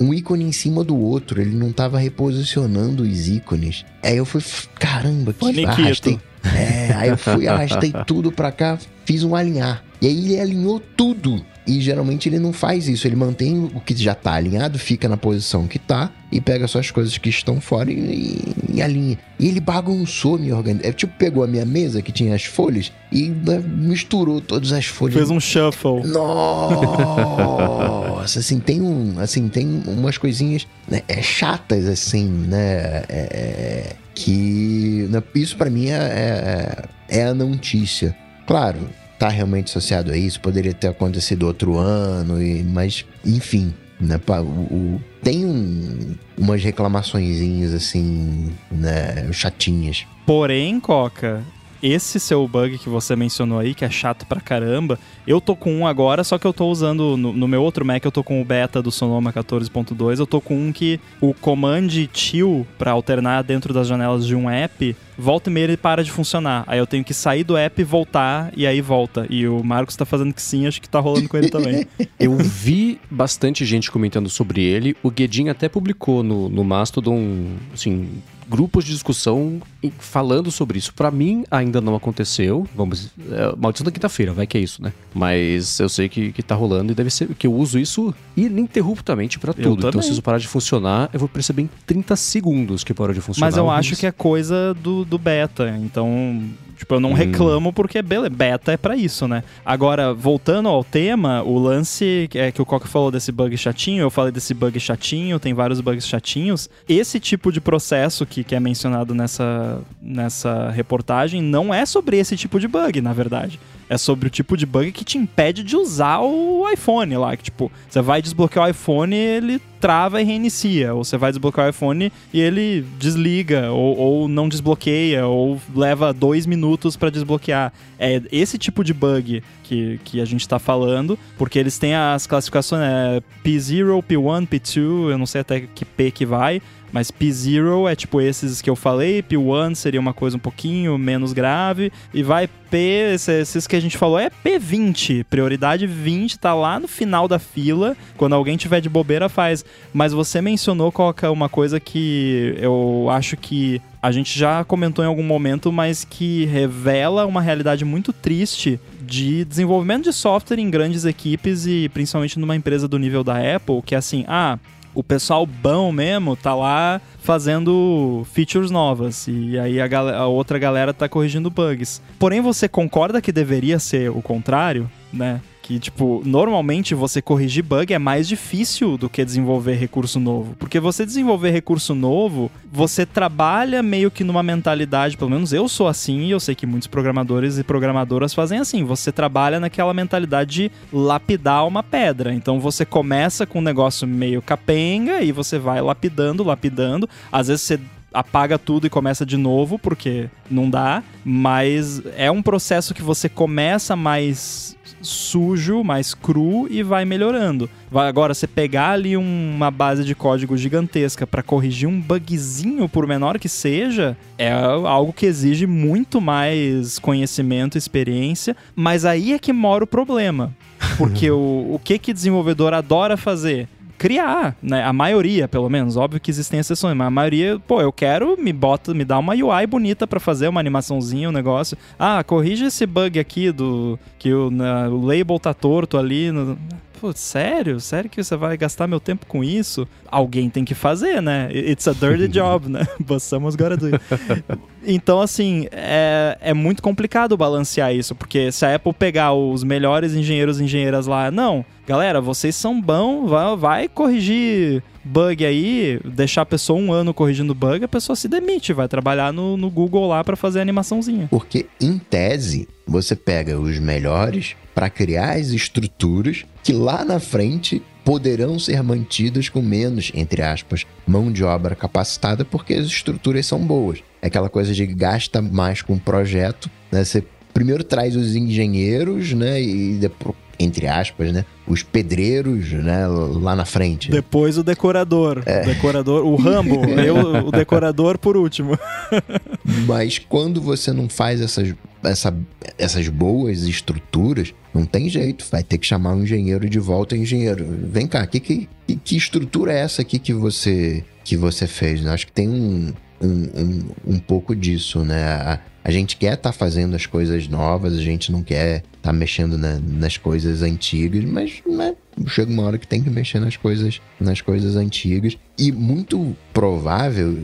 Speaker 2: um ícone em cima do outro, ele não estava reposicionando os ícones. Aí eu fui, caramba, que arrastei. É, aí eu fui, arrastei tudo pra cá, fiz um alinhar. E aí ele alinhou tudo. E geralmente ele não faz isso, ele mantém o que já está alinhado, fica na posição que está e pega só as coisas que estão fora e, e, e alinha. E ele bagunçou minha organização. É, tipo, pegou a minha mesa que tinha as folhas e né, misturou todas as folhas.
Speaker 1: Fez um shuffle.
Speaker 2: Nossa, assim, tem um. Assim, tem umas coisinhas né, é, chatas, assim, né? É, é que. Né, isso para mim é, é, é a notícia. Claro, tá realmente associado a isso, poderia ter acontecido outro ano, e, mas enfim, né, o, o, tem um, umas reclamaçõezinhas assim, né, chatinhas.
Speaker 1: Porém, Coca, esse seu bug que você mencionou aí, que é chato pra caramba, eu tô com um agora, só que eu tô usando no, no meu outro Mac, eu tô com o beta do Sonoma 14.2, eu tô com um que o command till para alternar dentro das janelas de um app volta e meia ele para de funcionar. Aí eu tenho que sair do app e voltar, e aí volta. E o Marcos tá fazendo que sim, acho que tá rolando com ele também.
Speaker 3: Eu vi bastante gente comentando sobre ele. O Guedin até publicou no, no Mastodon, assim, grupos de discussão falando sobre isso. Para mim, ainda não aconteceu. Vamos. É, maldição da quinta-feira, vai que é isso, né? Mas eu sei que, que tá rolando e deve ser que eu uso isso ininterruptamente para tudo. Então, se isso parar de funcionar, eu vou perceber em 30 segundos que parou de funcionar.
Speaker 1: Mas eu acho que é coisa do, do beta. Então, Tipo, eu não hum. reclamo porque beta é para isso, né? Agora, voltando ao tema, o lance é que o Coca falou desse bug chatinho, eu falei desse bug chatinho, tem vários bugs chatinhos. Esse tipo de processo que, que é mencionado nessa, nessa reportagem não é sobre esse tipo de bug, na verdade. É sobre o tipo de bug que te impede de usar o iPhone lá. Que, tipo, você vai desbloquear o iPhone e ele trava e reinicia. Ou você vai desbloquear o iPhone e ele desliga, ou, ou não desbloqueia, ou leva dois minutos para desbloquear. É esse tipo de bug que, que a gente está falando, porque eles têm as classificações é, P0, P1, P2, eu não sei até que P que vai. Mas P0 é tipo esses que eu falei, P1 seria uma coisa um pouquinho menos grave, e vai P, esses que a gente falou, é P20, prioridade 20, tá lá no final da fila, quando alguém tiver de bobeira faz. Mas você mencionou, Coca, uma coisa que eu acho que a gente já comentou em algum momento, mas que revela uma realidade muito triste de desenvolvimento de software em grandes equipes e principalmente numa empresa do nível da Apple, que é assim, ah, o pessoal bom mesmo tá lá fazendo features novas e aí a, a, outra galera tá corrigindo bugs. Porém, você concorda que deveria ser o contrário, né? Que, tipo, normalmente você corrigir bug é mais difícil do que desenvolver recurso novo. Porque você desenvolver recurso novo, você trabalha meio que numa mentalidade, pelo menos eu sou assim, e eu sei que muitos programadores e programadoras fazem assim. Você trabalha naquela mentalidade de lapidar uma pedra. Então você começa com um negócio meio capenga e você vai lapidando, lapidando. Às vezes você apaga tudo e começa de novo, porque não dá. Mas é um processo que você começa mais sujo, mais cru e vai melhorando. Vai, agora, você pegar ali uma base de código gigantesca para corrigir um bugzinho, por menor que seja, é algo que exige muito mais conhecimento, experiência, mas aí é que mora o problema. Porque o, o que que desenvolvedor adora fazer? Criar, né? A maioria, pelo menos. Óbvio que existem exceções, mas a maioria, pô, eu quero, me bota, me dá uma UI bonita para fazer uma animaçãozinha, um negócio. Ah, corrige esse bug aqui do que o, na, o label tá torto ali. No, Pô, sério? Sério que você vai gastar meu tempo com isso? Alguém tem que fazer, né? It's a dirty job, né? But someone's gotta do it. Então, assim, é, é muito complicado balancear isso, porque se a Apple pegar os melhores engenheiros e engenheiras lá, não, galera, vocês são bons, vai, vai corrigir bug aí, deixar a pessoa um ano corrigindo bug, a pessoa se demite, vai trabalhar no, no Google lá para fazer animaçãozinha.
Speaker 2: Porque, em tese, você pega os melhores para criar as estruturas que lá na frente poderão ser mantidas com menos, entre aspas, mão de obra capacitada, porque as estruturas são boas. É aquela coisa de gasta mais com o projeto, né? Você primeiro traz os engenheiros, né? E depois, entre aspas, né? Os pedreiros, né? Lá na frente.
Speaker 1: Depois o decorador. É. O decorador, o Rambo, eu, o decorador por último.
Speaker 2: Mas quando você não faz essas essa, essas boas estruturas, não tem jeito, vai ter que chamar um engenheiro de volta. Engenheiro, vem cá, que, que, que estrutura é essa aqui que você, que você fez? Eu acho que tem um, um, um, um pouco disso, né? A, a gente quer estar tá fazendo as coisas novas, a gente não quer estar tá mexendo na, nas coisas antigas, mas né, chega uma hora que tem que mexer nas coisas, nas coisas antigas. E muito provável,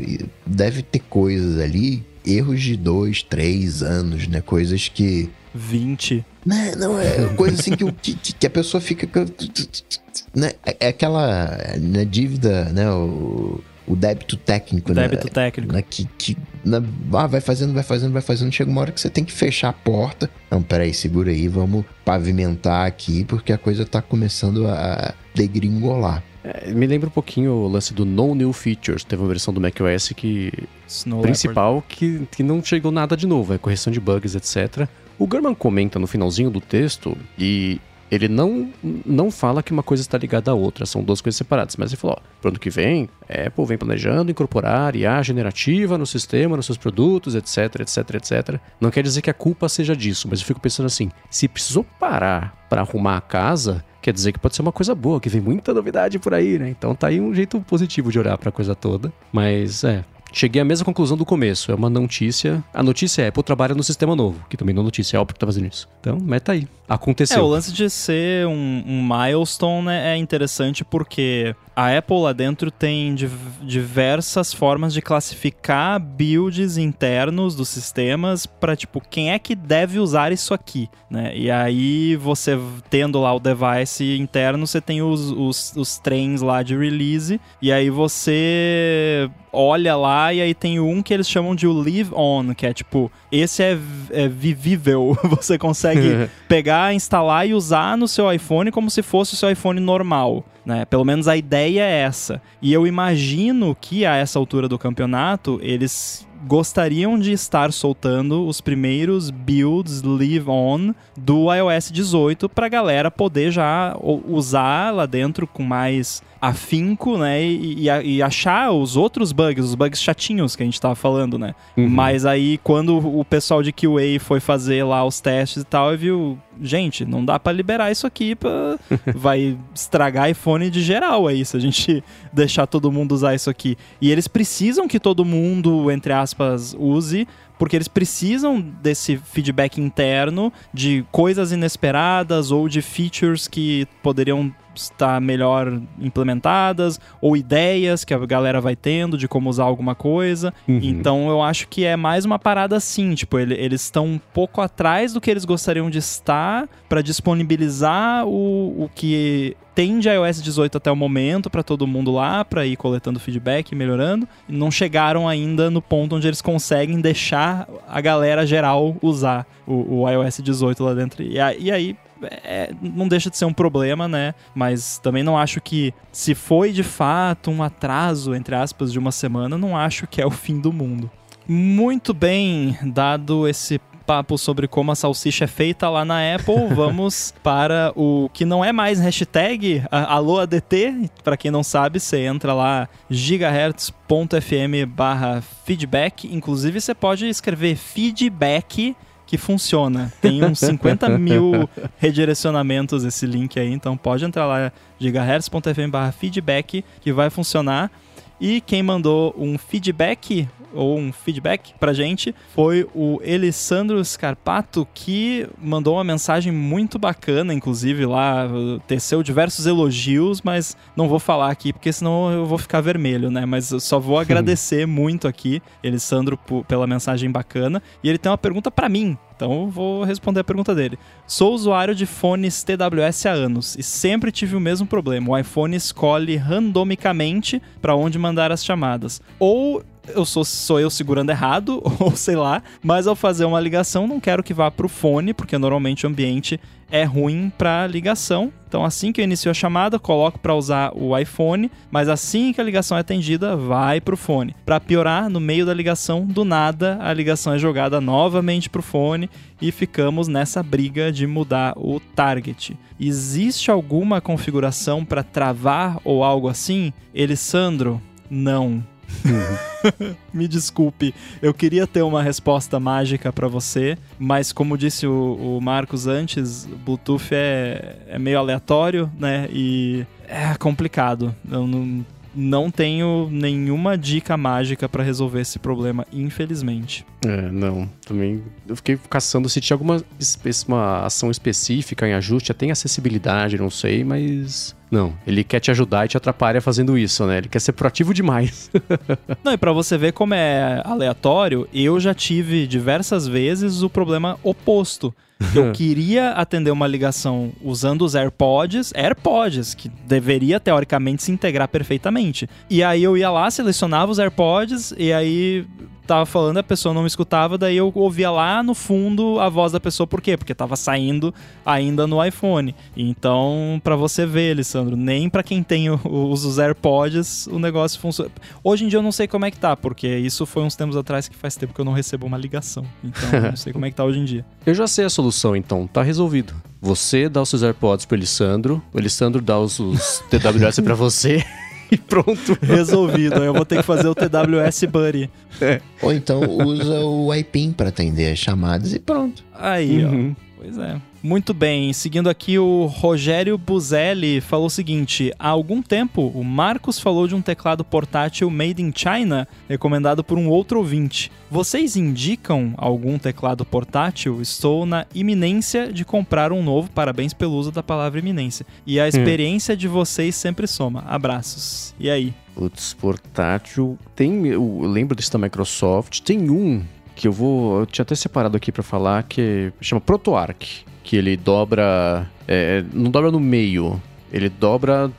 Speaker 2: deve ter coisas ali erros de dois, três anos, né? Coisas que.
Speaker 1: 20.
Speaker 2: Né? Não, é coisa assim que, que, que a pessoa fica. Né? É, é aquela né, dívida, né? O, o débito técnico,
Speaker 1: o né? Débito técnico.
Speaker 2: Né? Que, que né? ah, vai fazendo, vai fazendo, vai fazendo. Chega uma hora que você tem que fechar a porta. Não, peraí, segura aí, vamos pavimentar aqui, porque a coisa tá começando a degringolar.
Speaker 3: É, me lembra um pouquinho o lance do No New Features. Teve uma versão do macOS que. Snow principal que, que não chegou nada de novo, é correção de bugs, etc. O German comenta no finalzinho do texto, e ele não, não fala que uma coisa está ligada à outra, são duas coisas separadas. Mas ele falou: ó, ano que vem, Apple vem planejando incorporar IA generativa no sistema, nos seus produtos, etc, etc, etc. Não quer dizer que a culpa seja disso, mas eu fico pensando assim: se precisou parar para arrumar a casa, quer dizer que pode ser uma coisa boa, que vem muita novidade por aí, né? Então tá aí um jeito positivo de olhar para a coisa toda. Mas é, Cheguei à mesma conclusão do começo. É uma notícia. A notícia é Apple trabalha no sistema novo, que também não é notícia, é óbvio que tá fazendo isso. Então, meta aí. Aconteceu.
Speaker 1: É, o lance de ser um, um milestone né, é interessante porque a Apple lá dentro tem div diversas formas de classificar builds internos dos sistemas para tipo quem é que deve usar isso aqui, né? E aí você tendo lá o device interno, você tem os, os, os trens lá de release e aí você olha lá e aí tem um que eles chamam de o live on, que é tipo, esse é, é vivível, você consegue pegar, instalar e usar no seu iPhone como se fosse o seu iPhone normal. Né? Pelo menos a ideia é essa. E eu imagino que a essa altura do campeonato eles gostariam de estar soltando os primeiros builds live on do iOS 18 para a galera poder já usar lá dentro com mais afinco, né? E, e, e, achar os outros bugs, os bugs chatinhos que a gente tava falando, né? Uhum. Mas aí, quando o pessoal de QA foi fazer lá os testes e tal, viu, gente, não dá para liberar isso aqui, pra... vai estragar iPhone de geral aí, se a gente deixar todo mundo usar isso aqui. E eles precisam que todo mundo, entre aspas, use, porque eles precisam desse feedback interno de coisas inesperadas ou de features que poderiam estar melhor implementadas ou ideias que a galera vai tendo de como usar alguma coisa. Uhum. Então eu acho que é mais uma parada assim, tipo, ele, eles estão um pouco atrás do que eles gostariam de estar para disponibilizar o, o que tem de iOS 18 até o momento para todo mundo lá, para ir coletando feedback e melhorando. Não chegaram ainda no ponto onde eles conseguem deixar a galera geral usar o, o iOS 18 lá dentro. E, e aí é, não deixa de ser um problema, né? Mas também não acho que, se foi de fato um atraso, entre aspas, de uma semana, não acho que é o fim do mundo. Muito bem, dado esse papo sobre como a salsicha é feita lá na Apple, vamos para o que não é mais hashtag alô ADT. Para quem não sabe, você entra lá gigahertz.fm barra feedback. Inclusive, você pode escrever feedback que funciona. Tem uns 50 mil redirecionamentos esse link aí, então pode entrar lá gigahertz.fm feedback que vai funcionar. E quem mandou um feedback ou um feedback pra gente foi o Elisandro Scarpato, que mandou uma mensagem muito bacana, inclusive lá, teceu diversos elogios, mas não vou falar aqui porque senão eu vou ficar vermelho, né? Mas eu só vou agradecer muito aqui, Elisandro, pela mensagem bacana. E ele tem uma pergunta para mim, então vou responder a pergunta dele. Sou usuário de fones TWS há anos e sempre tive o mesmo problema. O iPhone escolhe randomicamente para onde mandar as chamadas. Ou eu sou, sou eu segurando errado, ou sei lá, mas ao fazer uma ligação não quero que vá para o fone, porque normalmente o ambiente é ruim para ligação. Então assim que eu inicio a chamada, coloco para usar o iPhone, mas assim que a ligação é atendida, vai para o fone. Para piorar, no meio da ligação, do nada, a ligação é jogada novamente para o fone e ficamos nessa briga de mudar o target. Existe alguma configuração para travar ou algo assim? Elisandro, não. Me desculpe, eu queria ter uma resposta mágica para você, mas como disse o, o Marcos antes, Bluetooth é, é meio aleatório, né? E é complicado. Eu não, não tenho nenhuma dica mágica para resolver esse problema, infelizmente.
Speaker 3: É, não. Também eu fiquei caçando se tinha alguma uma ação específica em ajuste, até em acessibilidade, não sei, mas não, ele quer te ajudar e te atrapalha fazendo isso, né? Ele quer ser proativo demais.
Speaker 1: Não, e pra você ver como é aleatório, eu já tive diversas vezes o problema oposto. Eu queria atender uma ligação usando os AirPods, AirPods, que deveria teoricamente se integrar perfeitamente. E aí eu ia lá, selecionava os AirPods e aí tava falando, a pessoa não me escutava, daí eu ouvia lá no fundo a voz da pessoa. Por quê? Porque tava saindo ainda no iPhone. Então, para você ver, Alessandro, nem para quem tem os AirPods o negócio funciona. Hoje em dia eu não sei como é que tá, porque isso foi uns tempos atrás que faz tempo que eu não recebo uma ligação. Então, eu não sei como é que tá hoje em dia.
Speaker 3: Eu já sei a solução, então. Tá resolvido. Você dá os seus AirPods pro Elisandro, o Elisandro dá os, os TWS para você. e pronto.
Speaker 1: Resolvido. Eu vou ter que fazer o TWS Buddy.
Speaker 2: É. Ou então usa o iPin para atender as chamadas e pronto.
Speaker 1: Aí, uhum. ó. Pois é. Muito bem, seguindo aqui o Rogério Buzelli falou o seguinte: há algum tempo o Marcos falou de um teclado portátil made in China, recomendado por um outro ouvinte. Vocês indicam algum teclado portátil? Estou na iminência de comprar um novo. Parabéns pelo uso da palavra iminência. E a hum. experiência hum. de vocês sempre soma. Abraços. E aí?
Speaker 3: Putz, portátil. Tem. Eu lembro desse da Microsoft. Tem um que eu vou. Eu tinha até separado aqui para falar que chama ProtoArch que ele dobra. É, não dobra no meio. Ele dobra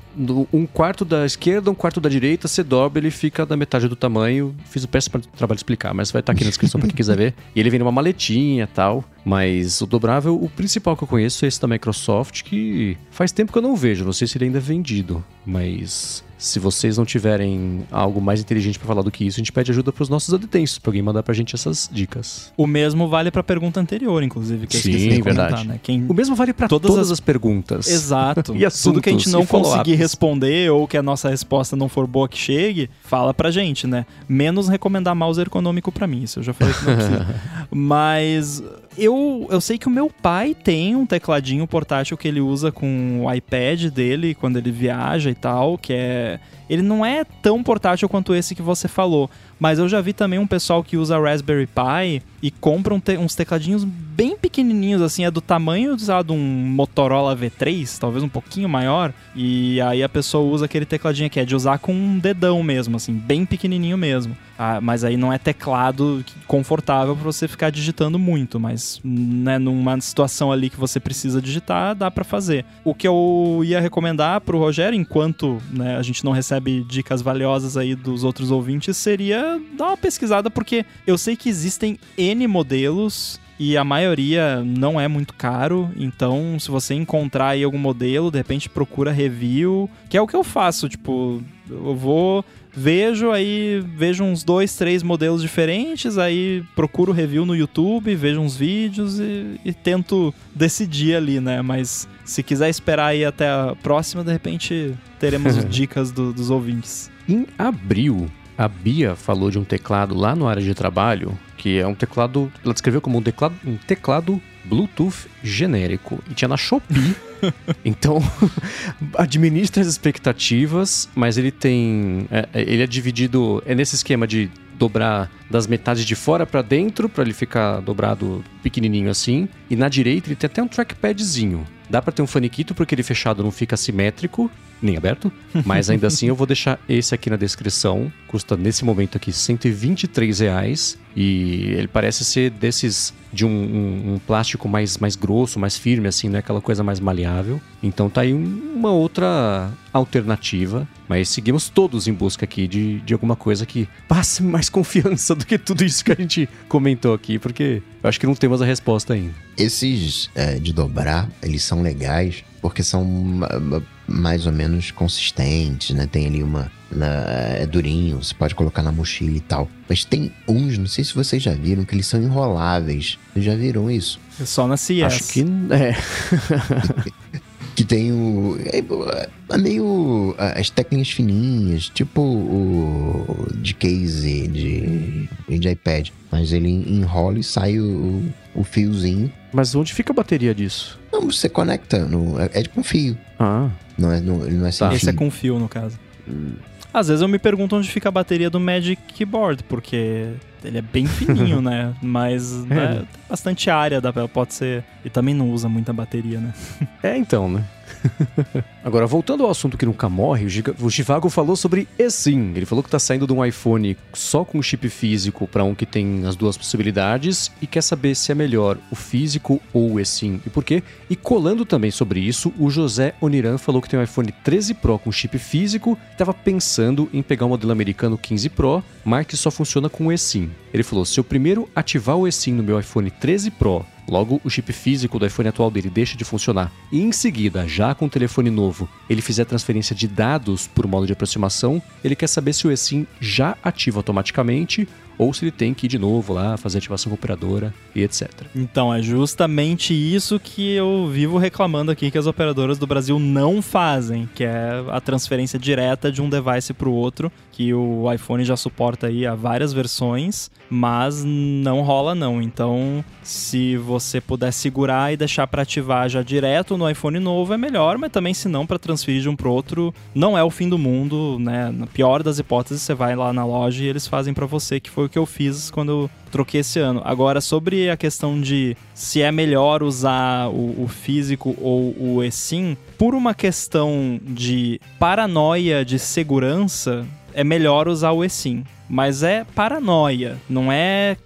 Speaker 3: um quarto da esquerda, um quarto da direita, você dobra, ele fica da metade do tamanho. Fiz o péssimo trabalho de explicar, mas vai estar aqui na descrição para quem quiser ver. E ele vem numa maletinha e tal. Mas o dobrável, o principal que eu conheço é esse da Microsoft, que faz tempo que eu não vejo. Não sei se ele ainda é vendido, mas se vocês não tiverem algo mais inteligente para falar do que isso, a gente pede ajuda para os nossos adetensos, para alguém mandar pra gente essas dicas.
Speaker 1: O mesmo vale para a pergunta anterior, inclusive, que
Speaker 3: Sim, eu esqueci de comentar, verdade. né? Quem... O mesmo vale para todas, todas as... as... perguntas.
Speaker 1: Exato. e assuntos, Tudo que a gente não conseguir responder ou que a nossa resposta não for boa que chegue, fala pra gente, né? Menos recomendar mouse ergonômico para mim, isso eu já falei que não precisa. Mas eu, eu sei que o meu pai tem um tecladinho portátil que ele usa com o iPad dele quando ele viaja e tal, que é. Ele não é tão portátil quanto esse que você falou, mas eu já vi também um pessoal que usa Raspberry Pi e compra um te uns tecladinhos bem pequenininhos, assim, é do tamanho de um Motorola V3, talvez um pouquinho maior. E aí a pessoa usa aquele tecladinho que é de usar com um dedão mesmo, assim, bem pequenininho mesmo. Ah, mas aí não é teclado confortável para você ficar digitando muito, mas né, numa situação ali que você precisa digitar, dá para fazer. O que eu ia recomendar pro Rogério, enquanto né, a gente não recebe dicas valiosas aí dos outros ouvintes, seria dar uma pesquisada, porque eu sei que existem N modelos e a maioria não é muito caro, então se você encontrar aí algum modelo, de repente procura review, que é o que eu faço, tipo, eu vou vejo aí, vejo uns dois, três modelos diferentes, aí procuro review no YouTube, vejo uns vídeos e, e, tento decidir ali, né? Mas se quiser esperar aí até a próxima, de repente teremos dicas do, dos ouvintes.
Speaker 3: Em abril, a Bia falou de um teclado lá no área de trabalho, que é um teclado, ela descreveu como um teclado, um teclado Bluetooth genérico. E tinha na Shopee. então, administra as expectativas, mas ele tem. É, é, ele é dividido. É nesse esquema de dobrar das metades de fora para dentro, para ele ficar dobrado pequenininho assim. E na direita ele tem até um trackpadzinho. Dá para ter um faniquito porque ele fechado não fica simétrico nem aberto, mas ainda assim eu vou deixar esse aqui na descrição. Custa nesse momento aqui 123 reais e ele parece ser desses de um, um, um, plástico mais, mais grosso, mais firme, assim, não é aquela coisa mais maleável. Então tá aí uma outra alternativa. Mas seguimos todos em busca aqui de, de alguma coisa que passe mais confiança do que tudo isso que a gente comentou aqui, porque eu acho que não temos a resposta ainda.
Speaker 2: Esses é, de dobrar, eles são legais porque são mais ou menos consistentes, né? Tem ali uma. Na, é durinho, você pode colocar na mochila e tal. Mas tem uns, não sei se vocês já viram, que eles são enroláveis. Vocês já viram isso?
Speaker 1: É só na CS.
Speaker 3: Acho que. É.
Speaker 2: que tem o. É, é meio. As técnicas fininhas, tipo o. de case de, de iPad. Mas ele enrola e sai o, o fiozinho.
Speaker 3: Mas onde fica a bateria disso?
Speaker 2: Não, você conecta. No, é, é com fio.
Speaker 3: Ah.
Speaker 2: Não é, não, ele não é
Speaker 1: tá. Esse é com fio, no caso. Hum. Às vezes eu me pergunto onde fica a bateria do Magic Keyboard, porque ele é bem fininho, né? Mas é. né, tem bastante área, pode ser. E também não usa muita bateria, né?
Speaker 3: É, então, né? Agora, voltando ao assunto que nunca morre, o Givago falou sobre eSIM. Ele falou que está saindo de um iPhone só com chip físico para um que tem as duas possibilidades e quer saber se é melhor o físico ou o eSIM e por quê. E colando também sobre isso, o José Oniran falou que tem um iPhone 13 Pro com chip físico, estava pensando em pegar o modelo americano 15 Pro, mas que só funciona com eSIM. Ele falou: se eu primeiro ativar o eSIM no meu iPhone 13 Pro, logo o chip físico do iPhone atual dele deixa de funcionar, e em seguida, já com o telefone novo, ele fizer transferência de dados por modo de aproximação, ele quer saber se o eSIM já ativa automaticamente ou se ele tem que ir de novo lá, fazer ativação com operadora e etc.
Speaker 1: Então, é justamente isso que eu vivo reclamando aqui que as operadoras do Brasil não fazem, que é a transferência direta de um device para o outro, que o iPhone já suporta aí a várias versões, mas não rola não. Então, se você puder segurar e deixar para ativar já direto no iPhone novo é melhor, mas também se não para transferir de um para outro, não é o fim do mundo, né? Na pior das hipóteses, você vai lá na loja e eles fazem para você, que foi o que eu fiz quando eu troquei esse ano. Agora, sobre a questão de se é melhor usar o, o físico ou o eSIM, por uma questão de paranoia de segurança, é melhor usar o eSIM. Mas é paranoia, não é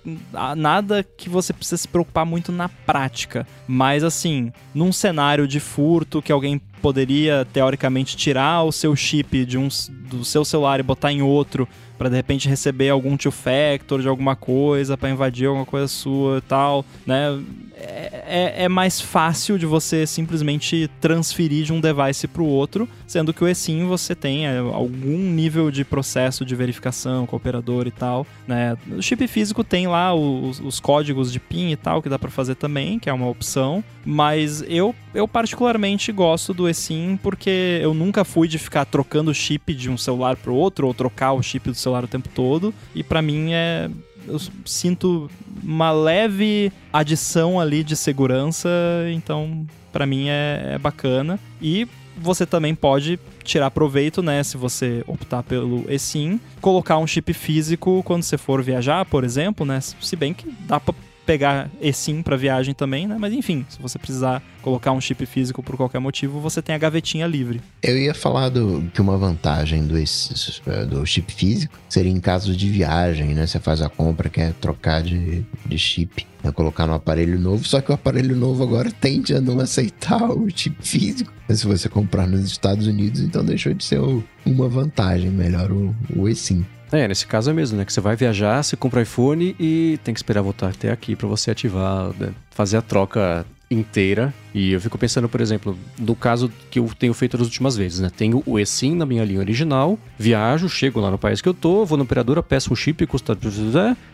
Speaker 1: nada que você precisa se preocupar muito na prática. Mas assim, num cenário de furto que alguém poderia teoricamente tirar o seu chip de um, do seu celular e botar em outro para de repente receber algum two factor de alguma coisa, para invadir alguma coisa sua e tal, né? É, é, é, mais fácil de você simplesmente transferir de um device para o outro, sendo que o eSIM você tem é, algum nível de processo de verificação com o operador e tal, né? O chip físico tem lá os, os códigos de PIN e tal que dá para fazer também, que é uma opção, mas eu, eu particularmente gosto do eSIM porque eu nunca fui de ficar trocando o chip de um celular para o outro ou trocar o chip do celular o tempo todo, e para mim é eu sinto uma leve adição ali de segurança, então para mim é, é, bacana. E você também pode tirar proveito, né, se você optar pelo eSIM, colocar um chip físico quando você for viajar, por exemplo, né? Se bem que dá para pegar eSIM para viagem também, né? Mas enfim, se você precisar colocar um chip físico por qualquer motivo, você tem a gavetinha livre.
Speaker 2: Eu ia falar do, que uma vantagem do, do chip físico seria em caso de viagem, né? Você faz a compra, quer trocar de, de chip, é colocar no aparelho novo, só que o aparelho novo agora tende a não aceitar o chip físico. Se você comprar nos Estados Unidos, então deixou de ser uma vantagem, melhor o, o eSIM.
Speaker 3: É, nesse caso é mesmo, né? Que você vai viajar, você compra iPhone e tem que esperar voltar até aqui para você ativar, né? fazer a troca inteira. E eu fico pensando, por exemplo, no caso que eu tenho feito das últimas vezes, né? Tenho o eSIM na minha linha original, viajo, chego lá no país que eu tô, vou na operadora, peço um chip, custa...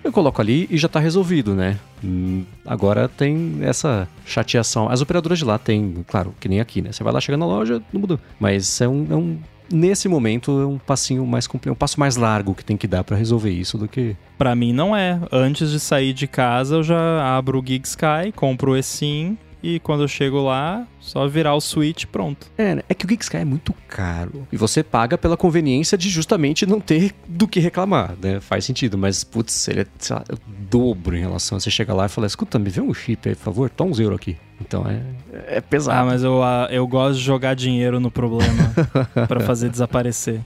Speaker 3: Eu coloco ali e já tá resolvido, né? Hum, agora tem essa chateação. As operadoras de lá tem, claro, que nem aqui, né? Você vai lá, chega na loja, não mudou. Mas é um, é um nesse momento é um passinho mais um passo mais largo que tem que dar para resolver isso do que
Speaker 1: para mim não é. Antes de sair de casa, eu já abro o Gig Sky, compro o eSIM e quando eu chego lá, só virar o switch pronto.
Speaker 3: É, né? é que o Gig Sky é muito caro. E você paga pela conveniência de justamente não ter do que reclamar, né? Faz sentido, mas putz, ele é, sei lá, é o dobro em relação a você chegar lá e falar: escuta, me vê um chip aí, por favor, toma uns euros aqui. Então é, é pesado.
Speaker 1: Ah, mas eu, eu gosto de jogar dinheiro no problema para fazer desaparecer.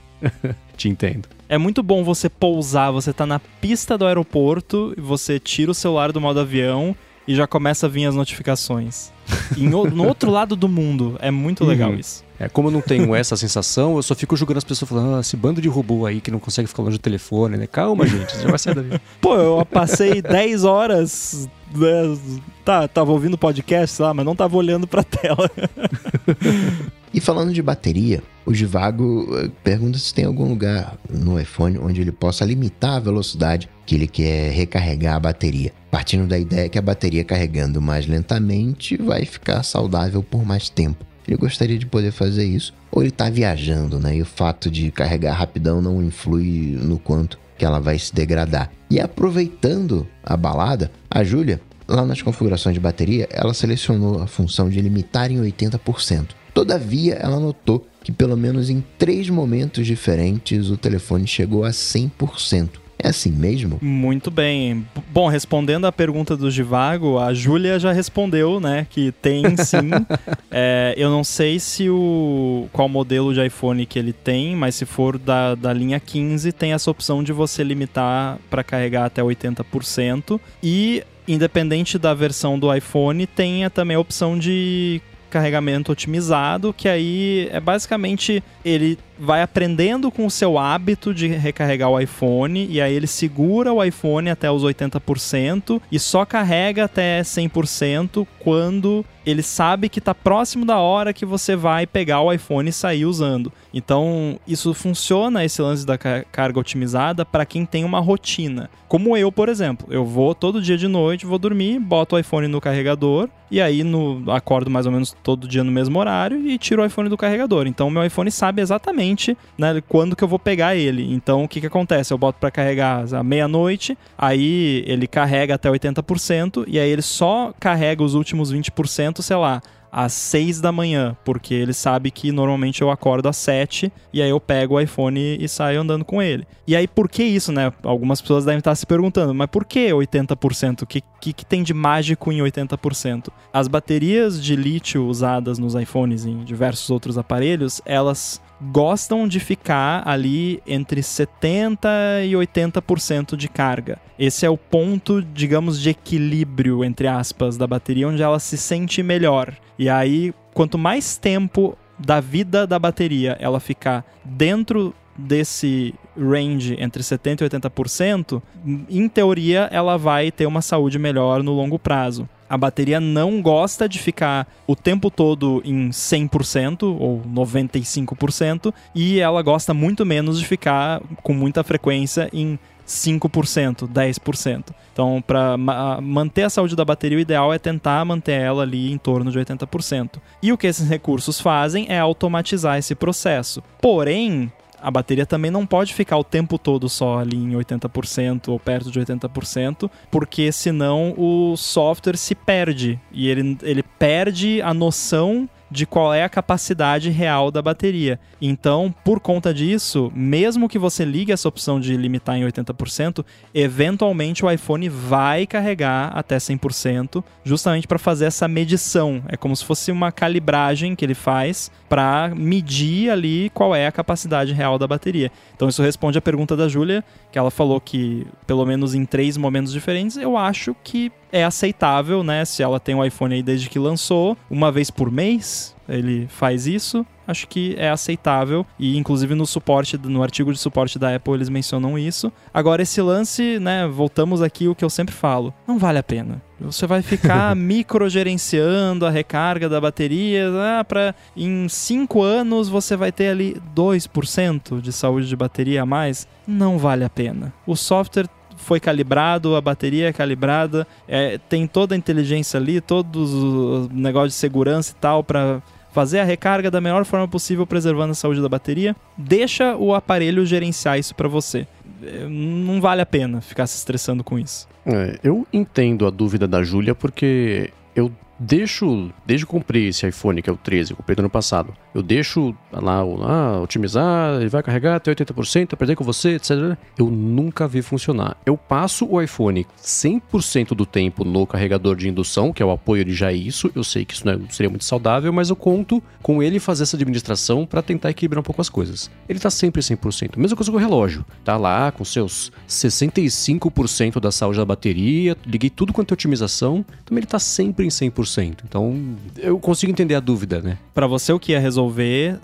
Speaker 3: Te entendo.
Speaker 1: É muito bom você pousar, você tá na pista do aeroporto, você tira o celular do modo avião e já começa a vir as notificações. no outro lado do mundo. É muito legal uhum. isso.
Speaker 3: É, como eu não tenho essa sensação, eu só fico julgando as pessoas falando, ah, esse bando de robô aí que não consegue ficar longe do telefone, né? Calma, gente, já vai sair daí.
Speaker 1: Pô, eu passei 10 horas. Né? Tá, tava ouvindo podcast lá, mas não tava olhando pra tela.
Speaker 2: E falando de bateria, o Givago eh, pergunta se tem algum lugar no iPhone onde ele possa limitar a velocidade que ele quer recarregar a bateria, partindo da ideia que a bateria carregando mais lentamente vai ficar saudável por mais tempo. Ele gostaria de poder fazer isso, ou ele está viajando, né? E o fato de carregar rapidão não influi no quanto que ela vai se degradar. E aproveitando a balada, a Júlia, lá nas configurações de bateria, ela selecionou a função de limitar em 80%. Todavia, ela notou que pelo menos em três momentos diferentes o telefone chegou a 100%. É assim mesmo?
Speaker 1: Muito bem. Bom, respondendo à pergunta do Givago, a Júlia já respondeu, né? Que tem sim. é, eu não sei se o qual modelo de iPhone que ele tem, mas se for da, da linha 15, tem essa opção de você limitar para carregar até 80%. E independente da versão do iPhone, tem também a opção de carregamento otimizado, que aí é basicamente ele vai aprendendo com o seu hábito de recarregar o iPhone e aí ele segura o iPhone até os 80% e só carrega até 100% quando ele sabe que está próximo da hora que você vai pegar o iPhone e sair usando. Então, isso funciona, esse lance da carga otimizada, para quem tem uma rotina. Como eu, por exemplo. Eu vou todo dia de noite, vou dormir, boto o iPhone no carregador, e aí no, acordo mais ou menos todo dia no mesmo horário e tiro o iPhone do carregador. Então, meu iPhone sabe exatamente né, quando que eu vou pegar ele. Então, o que, que acontece? Eu boto para carregar à meia-noite, aí ele carrega até 80%, e aí ele só carrega os últimos 20%, sei lá, às 6 da manhã, porque ele sabe que normalmente eu acordo às 7 e aí eu pego o iPhone e saio andando com ele. E aí por que isso, né? Algumas pessoas devem estar se perguntando, mas por que 80%? O que, que, que tem de mágico em 80%? As baterias de lítio usadas nos iPhones e em diversos outros aparelhos, elas gostam de ficar ali entre 70 e 80% de carga. Esse é o ponto, digamos, de equilíbrio, entre aspas, da bateria, onde ela se sente melhor. E aí, quanto mais tempo da vida da bateria ela ficar dentro desse range entre 70% e 80%, em teoria ela vai ter uma saúde melhor no longo prazo. A bateria não gosta de ficar o tempo todo em 100% ou 95% e ela gosta muito menos de ficar com muita frequência em 5%, 10%. Então, para ma manter a saúde da bateria, o ideal é tentar manter ela ali em torno de 80%. E o que esses recursos fazem é automatizar esse processo. Porém, a bateria também não pode ficar o tempo todo só ali em 80% ou perto de 80%, porque senão o software se perde. E ele, ele perde a noção de qual é a capacidade real da bateria. Então, por conta disso, mesmo que você ligue essa opção de limitar em 80%, eventualmente o iPhone vai carregar até 100%, justamente para fazer essa medição. É como se fosse uma calibragem que ele faz para medir ali qual é a capacidade real da bateria. Então, isso responde à pergunta da Júlia, que ela falou que pelo menos em três momentos diferentes, eu acho que é aceitável, né? Se ela tem o um iPhone aí desde que lançou, uma vez por mês ele faz isso. Acho que é aceitável e inclusive no suporte, no artigo de suporte da Apple eles mencionam isso. Agora esse lance, né, voltamos aqui o que eu sempre falo, não vale a pena. Você vai ficar microgerenciando a recarga da bateria, ah, para em 5 anos você vai ter ali 2% de saúde de bateria a mais. Não vale a pena. O software foi calibrado, a bateria é calibrada, é, tem toda a inteligência ali, todos os negócios de segurança e tal para fazer a recarga da melhor forma possível, preservando a saúde da bateria. Deixa o aparelho gerenciar isso para você. É, não vale a pena ficar se estressando com isso.
Speaker 3: É, eu entendo a dúvida da Júlia porque eu deixo, desde que comprei esse iPhone, que é o 13, comprei no ano passado, eu deixo lá, ah, otimizar, ele vai carregar até 80%, aprender com você, etc. Eu nunca vi funcionar. Eu passo o iPhone 100% do tempo no carregador de indução, que é o apoio de já isso. Eu sei que isso não seria muito saudável, mas eu conto com ele fazer essa administração para tentar equilibrar um pouco as coisas. Ele tá sempre 100%. Mesma coisa com o relógio. Tá lá com seus 65% da saúde da bateria, liguei tudo quanto é otimização, também ele tá sempre em 100%. Então, eu consigo entender a dúvida, né?
Speaker 1: Para você o que é resolver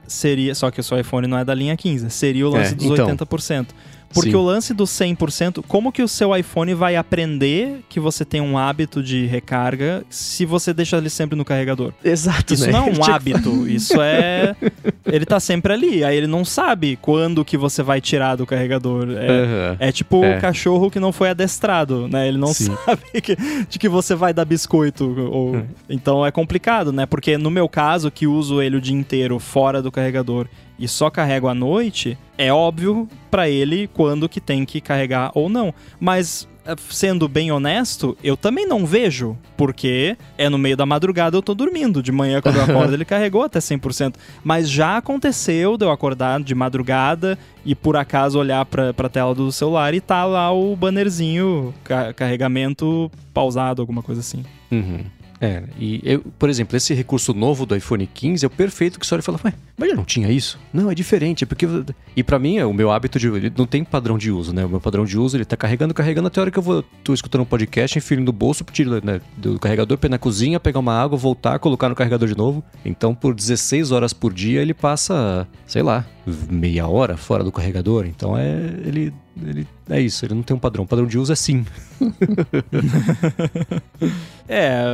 Speaker 1: seria, só que o seu iPhone não é da linha 15, seria o lance é, dos então, 80%. Porque Sim. o lance do 100%, como que o seu iPhone vai aprender que você tem um hábito de recarga se você deixa ele sempre no carregador?
Speaker 3: Exato,
Speaker 1: Isso
Speaker 3: né?
Speaker 1: não é um hábito, isso é... Ele tá sempre ali, aí ele não sabe quando que você vai tirar do carregador. É, uhum. é tipo o é. cachorro que não foi adestrado, né? Ele não Sim. sabe que, de que você vai dar biscoito. Ou... Uhum. Então é complicado, né? Porque no meu caso, que uso ele o dia inteiro fora do carregador e só carrego à noite, é óbvio para ele quando que tem que carregar ou não. Mas eh, sendo bem honesto, eu também não vejo, porque é no meio da madrugada eu tô dormindo. De manhã, quando eu acordo, ele carregou até 100%. Mas já aconteceu de eu acordar de madrugada e por acaso olhar pra, pra tela do celular e tá lá o bannerzinho, carregamento pausado, alguma coisa assim.
Speaker 3: Uhum. É, e eu, por exemplo, esse recurso novo do iPhone 15 é o perfeito que você olha e fala, ué, mas já não tinha isso? Não, é diferente, é porque... E pra mim, é o meu hábito de... Ele não tem padrão de uso, né? O meu padrão de uso, ele tá carregando, carregando, até a hora que eu vou... Tô escutando um podcast, enfio no bolso, tiro né, do carregador, ir na cozinha, pegar uma água, voltar, colocar no carregador de novo. Então, por 16 horas por dia, ele passa, sei lá, meia hora fora do carregador. Então, é... Ele ele é isso, ele não tem um padrão. O padrão de uso é sim.
Speaker 1: é,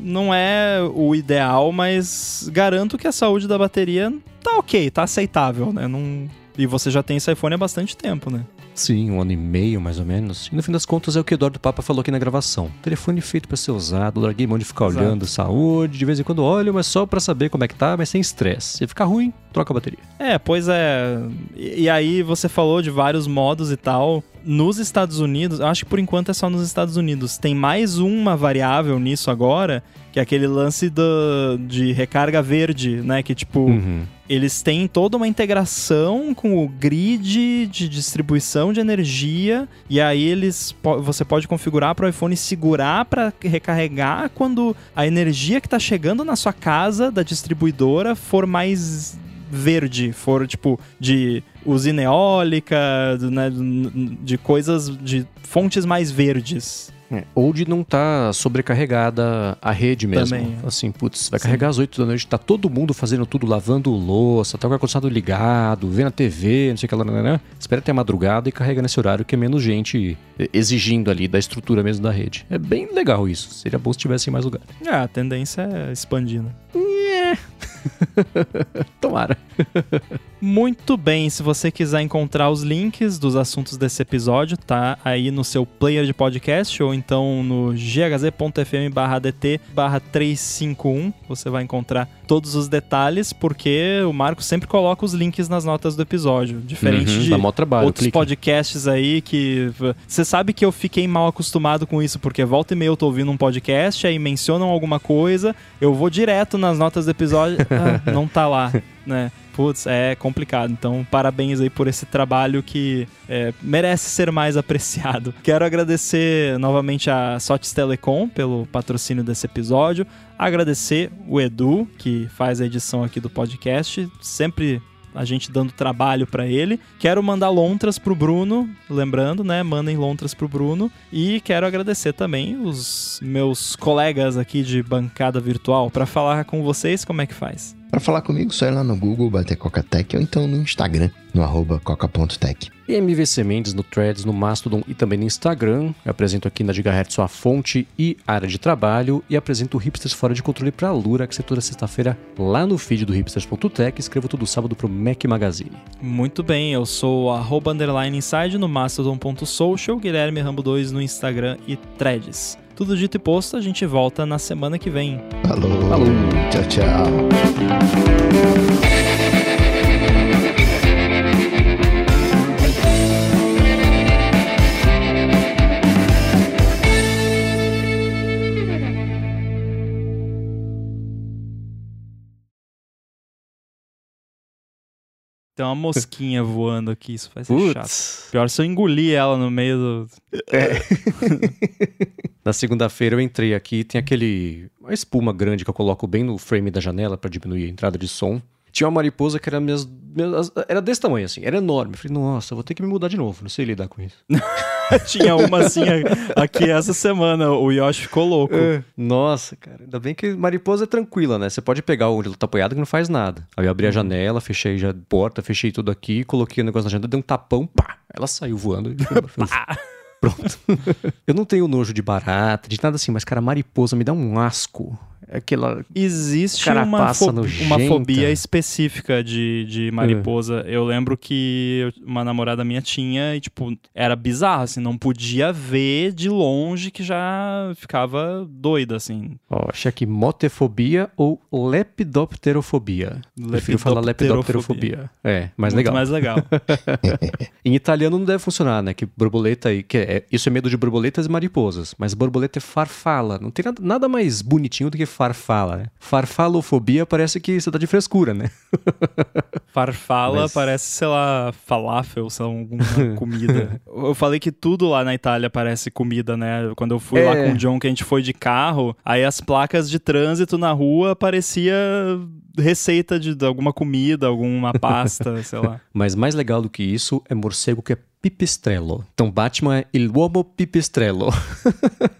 Speaker 1: não é o ideal, mas garanto que a saúde da bateria tá ok, tá aceitável, né? Não... E você já tem esse iPhone há bastante tempo, né?
Speaker 3: Sim, um ano e meio mais ou menos. E no fim das contas é o que o Eduardo Papa falou aqui na gravação. Telefone feito para ser usado, larguei mão de ficar Exato. olhando saúde, de vez em quando olho, mas só para saber como é que tá, mas sem estresse. Se ficar ruim, troca a bateria.
Speaker 1: É, pois é. E, e aí você falou de vários modos e tal. Nos Estados Unidos, acho que por enquanto é só nos Estados Unidos. Tem mais uma variável nisso agora, que é aquele lance do, de recarga verde, né? Que tipo, uhum. Eles têm toda uma integração com o grid de distribuição de energia. E aí eles você pode configurar para o iPhone segurar para recarregar quando a energia que está chegando na sua casa da distribuidora for mais verde, for tipo de usina eólica, né, de coisas de fontes mais verdes.
Speaker 3: É, ou de não estar tá sobrecarregada a rede mesmo. Também. Assim, putz, vai Sim. carregar às 8 da noite, tá todo mundo fazendo tudo, lavando louça, tá com o ar-condicionado ligado, vendo a TV, não sei o que lá, né, né? Espera até a madrugada e carrega nesse horário que é menos gente exigindo ali da estrutura mesmo da rede. É bem legal isso. Seria bom se tivesse em mais lugares.
Speaker 1: É, a tendência é expandir, né?
Speaker 3: É. Tomara.
Speaker 1: Muito bem, se você quiser encontrar os links dos assuntos desse episódio, tá aí no seu player de podcast ou então no ghz.fm dt 351. Você vai encontrar todos os detalhes, porque o Marco sempre coloca os links nas notas do episódio. Diferente uhum, de
Speaker 3: trabalho,
Speaker 1: outros clique. podcasts aí que. Você sabe que eu fiquei mal acostumado com isso, porque volta e meia eu tô ouvindo um podcast, aí mencionam alguma coisa, eu vou direto nas notas do episódio, ah, não tá lá, né? Putz, é complicado. Então, parabéns aí por esse trabalho que é, merece ser mais apreciado. Quero agradecer novamente a Sotes Telecom pelo patrocínio desse episódio. Agradecer o Edu, que faz a edição aqui do podcast. Sempre a gente dando trabalho para ele. Quero mandar lontras pro Bruno, lembrando, né? Mandem lontras pro Bruno. E quero agradecer também os meus colegas aqui de bancada virtual para falar com vocês como é que faz.
Speaker 2: Para falar comigo, só ir lá no Google, bater Coca-Tech ou então no Instagram, no arroba coca.tech.
Speaker 3: E MVC Mendes no Threads, no Mastodon e também no Instagram. Eu apresento aqui na Gigahertz a fonte e área de trabalho e apresento o Hipsters Fora de Controle para a Lura, que é toda sexta-feira lá no feed do hipsters.tech. Escrevo todo sábado pro Mac Magazine.
Speaker 1: Muito bem, eu sou arroba underline inside no mastodon.social, Guilherme Rambo 2 no Instagram e Threads. Tudo dito e posto, a gente volta na semana que vem.
Speaker 2: Falou. Falou. Tchau, tchau.
Speaker 1: Tem uma mosquinha voando aqui, isso vai ser Putz. chato. Pior se eu engolir ela no meio do. É.
Speaker 3: Na segunda-feira eu entrei aqui, tem aquele. Uma espuma grande que eu coloco bem no frame da janela para diminuir a entrada de som. Tinha uma mariposa que era minhas, minhas, era desse tamanho, assim, era enorme. Eu falei, nossa, vou ter que me mudar de novo, não sei lidar com isso.
Speaker 1: Tinha uma assim aqui essa semana, o Yoshi ficou louco. É.
Speaker 3: Nossa, cara, ainda bem que mariposa é tranquila, né? Você pode pegar onde ela tá apoiado que não faz nada. Aí eu abri a uhum. janela, fechei já a porta, fechei tudo aqui, coloquei o negócio na janela, dei um tapão, pá! Ela saiu voando. E... Pronto. eu não tenho nojo de barata, de nada assim, mas, cara, mariposa me dá um asco aquela
Speaker 1: existe uma, fo uma fobia específica de, de mariposa. Eu lembro que uma namorada minha tinha e tipo era bizarro assim, não podia ver de longe que já ficava doida assim.
Speaker 3: Ó, achei aqui motefobia ou lepidopterofobia. Prefiro falar lepidopterofobia. É, mais
Speaker 1: Muito
Speaker 3: legal.
Speaker 1: mais legal.
Speaker 3: em italiano não deve funcionar, né? Que borboleta aí, que é, isso é medo de borboletas e mariposas, mas borboleta é farfala. Não tem nada, nada mais bonitinho do que farfala farfala. Né? Farfalofobia parece que você tá de frescura, né?
Speaker 1: Farfala
Speaker 3: Mas-
Speaker 1: parece, sei lá, falafel, sei lá, alguma comida. Eu falei que tudo lá na Itália parece comida, né? Quando eu fui lá
Speaker 3: É.
Speaker 1: com o John, que a gente foi de carro, aí as placas de trânsito na rua parecia receita de, de alguma comida, alguma pasta, sei lá.
Speaker 3: Mas mais legal do que isso é morcego que é pipistrello. Então Batman é il uomo pipistrello.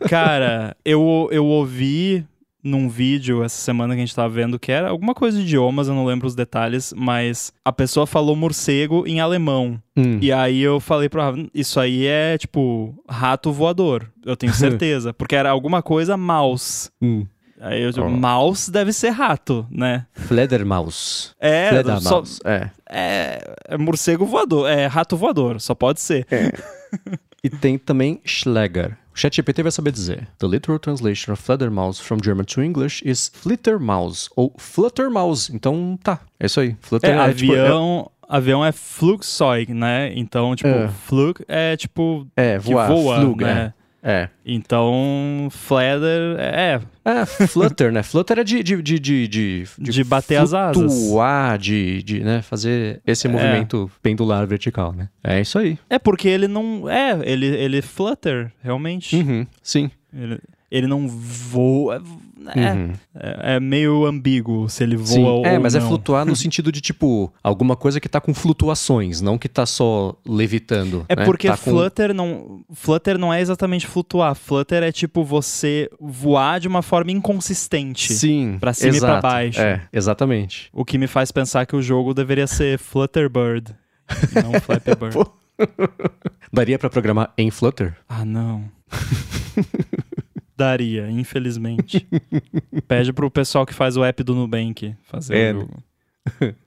Speaker 1: Cara, eu, eu ouvi num vídeo essa semana que a gente tava vendo que era alguma coisa de idiomas, eu não lembro os detalhes, mas a pessoa falou morcego em alemão.
Speaker 3: Hum.
Speaker 1: E aí eu falei pro Rafa, isso aí é tipo rato voador, eu tenho certeza, porque era alguma coisa mouse.
Speaker 3: Hum.
Speaker 1: Aí eu digo,
Speaker 3: Ó.
Speaker 1: mouse deve ser rato, né?
Speaker 3: Fledermaus.
Speaker 1: É, só,
Speaker 3: Fledermaus. É.
Speaker 1: é, é morcego voador, é rato voador, só pode ser.
Speaker 3: E tem também Schläger. O ChatGPT vai saber dizer. The literal translation of Fledermaus from German to English is Flittermaus ou Fluttermaus. Então tá, é isso aí. Flutter
Speaker 1: É,
Speaker 3: tipo,
Speaker 1: avião, avião é Flugzeug, né? Então, tipo,
Speaker 3: É.
Speaker 1: Flug é tipo
Speaker 3: é,
Speaker 1: que
Speaker 3: voar,
Speaker 1: voa,
Speaker 3: Flug,
Speaker 1: né?
Speaker 3: É.
Speaker 1: Então, Flather é,
Speaker 3: É, flutter, né? Flutter é de... De, de, de, de,
Speaker 1: De bater as asas.
Speaker 3: Flutuar, de, de né? fazer esse movimento pendular vertical, né? É isso aí.
Speaker 1: é porque ele não é, ele ele flutter, realmente.
Speaker 3: Uhum, sim.
Speaker 1: Ele, ele não voa, é,
Speaker 3: Uhum.
Speaker 1: é, é meio ambíguo se ele voa
Speaker 3: Sim,
Speaker 1: ou
Speaker 3: é, mas é
Speaker 1: não.
Speaker 3: flutuar no sentido de, tipo, alguma coisa que tá com flutuações, não que tá só levitando.
Speaker 1: É
Speaker 3: né?
Speaker 1: porque
Speaker 3: Tá com-
Speaker 1: Flutter não. Flutter não é exatamente flutuar. Flutter é tipo você voar de uma forma inconsistente.
Speaker 3: Sim,
Speaker 1: pra cima e pra
Speaker 3: exato.
Speaker 1: baixo.
Speaker 3: É, exatamente.
Speaker 1: O que me faz pensar que o jogo deveria ser Flutterbird. e não Flappy Bird.
Speaker 3: Daria pra programar em Flutter?
Speaker 1: Ah, não. Daria, infelizmente. Pede pro pessoal que faz o app do Nubank fazer
Speaker 3: É,
Speaker 1: o jogo.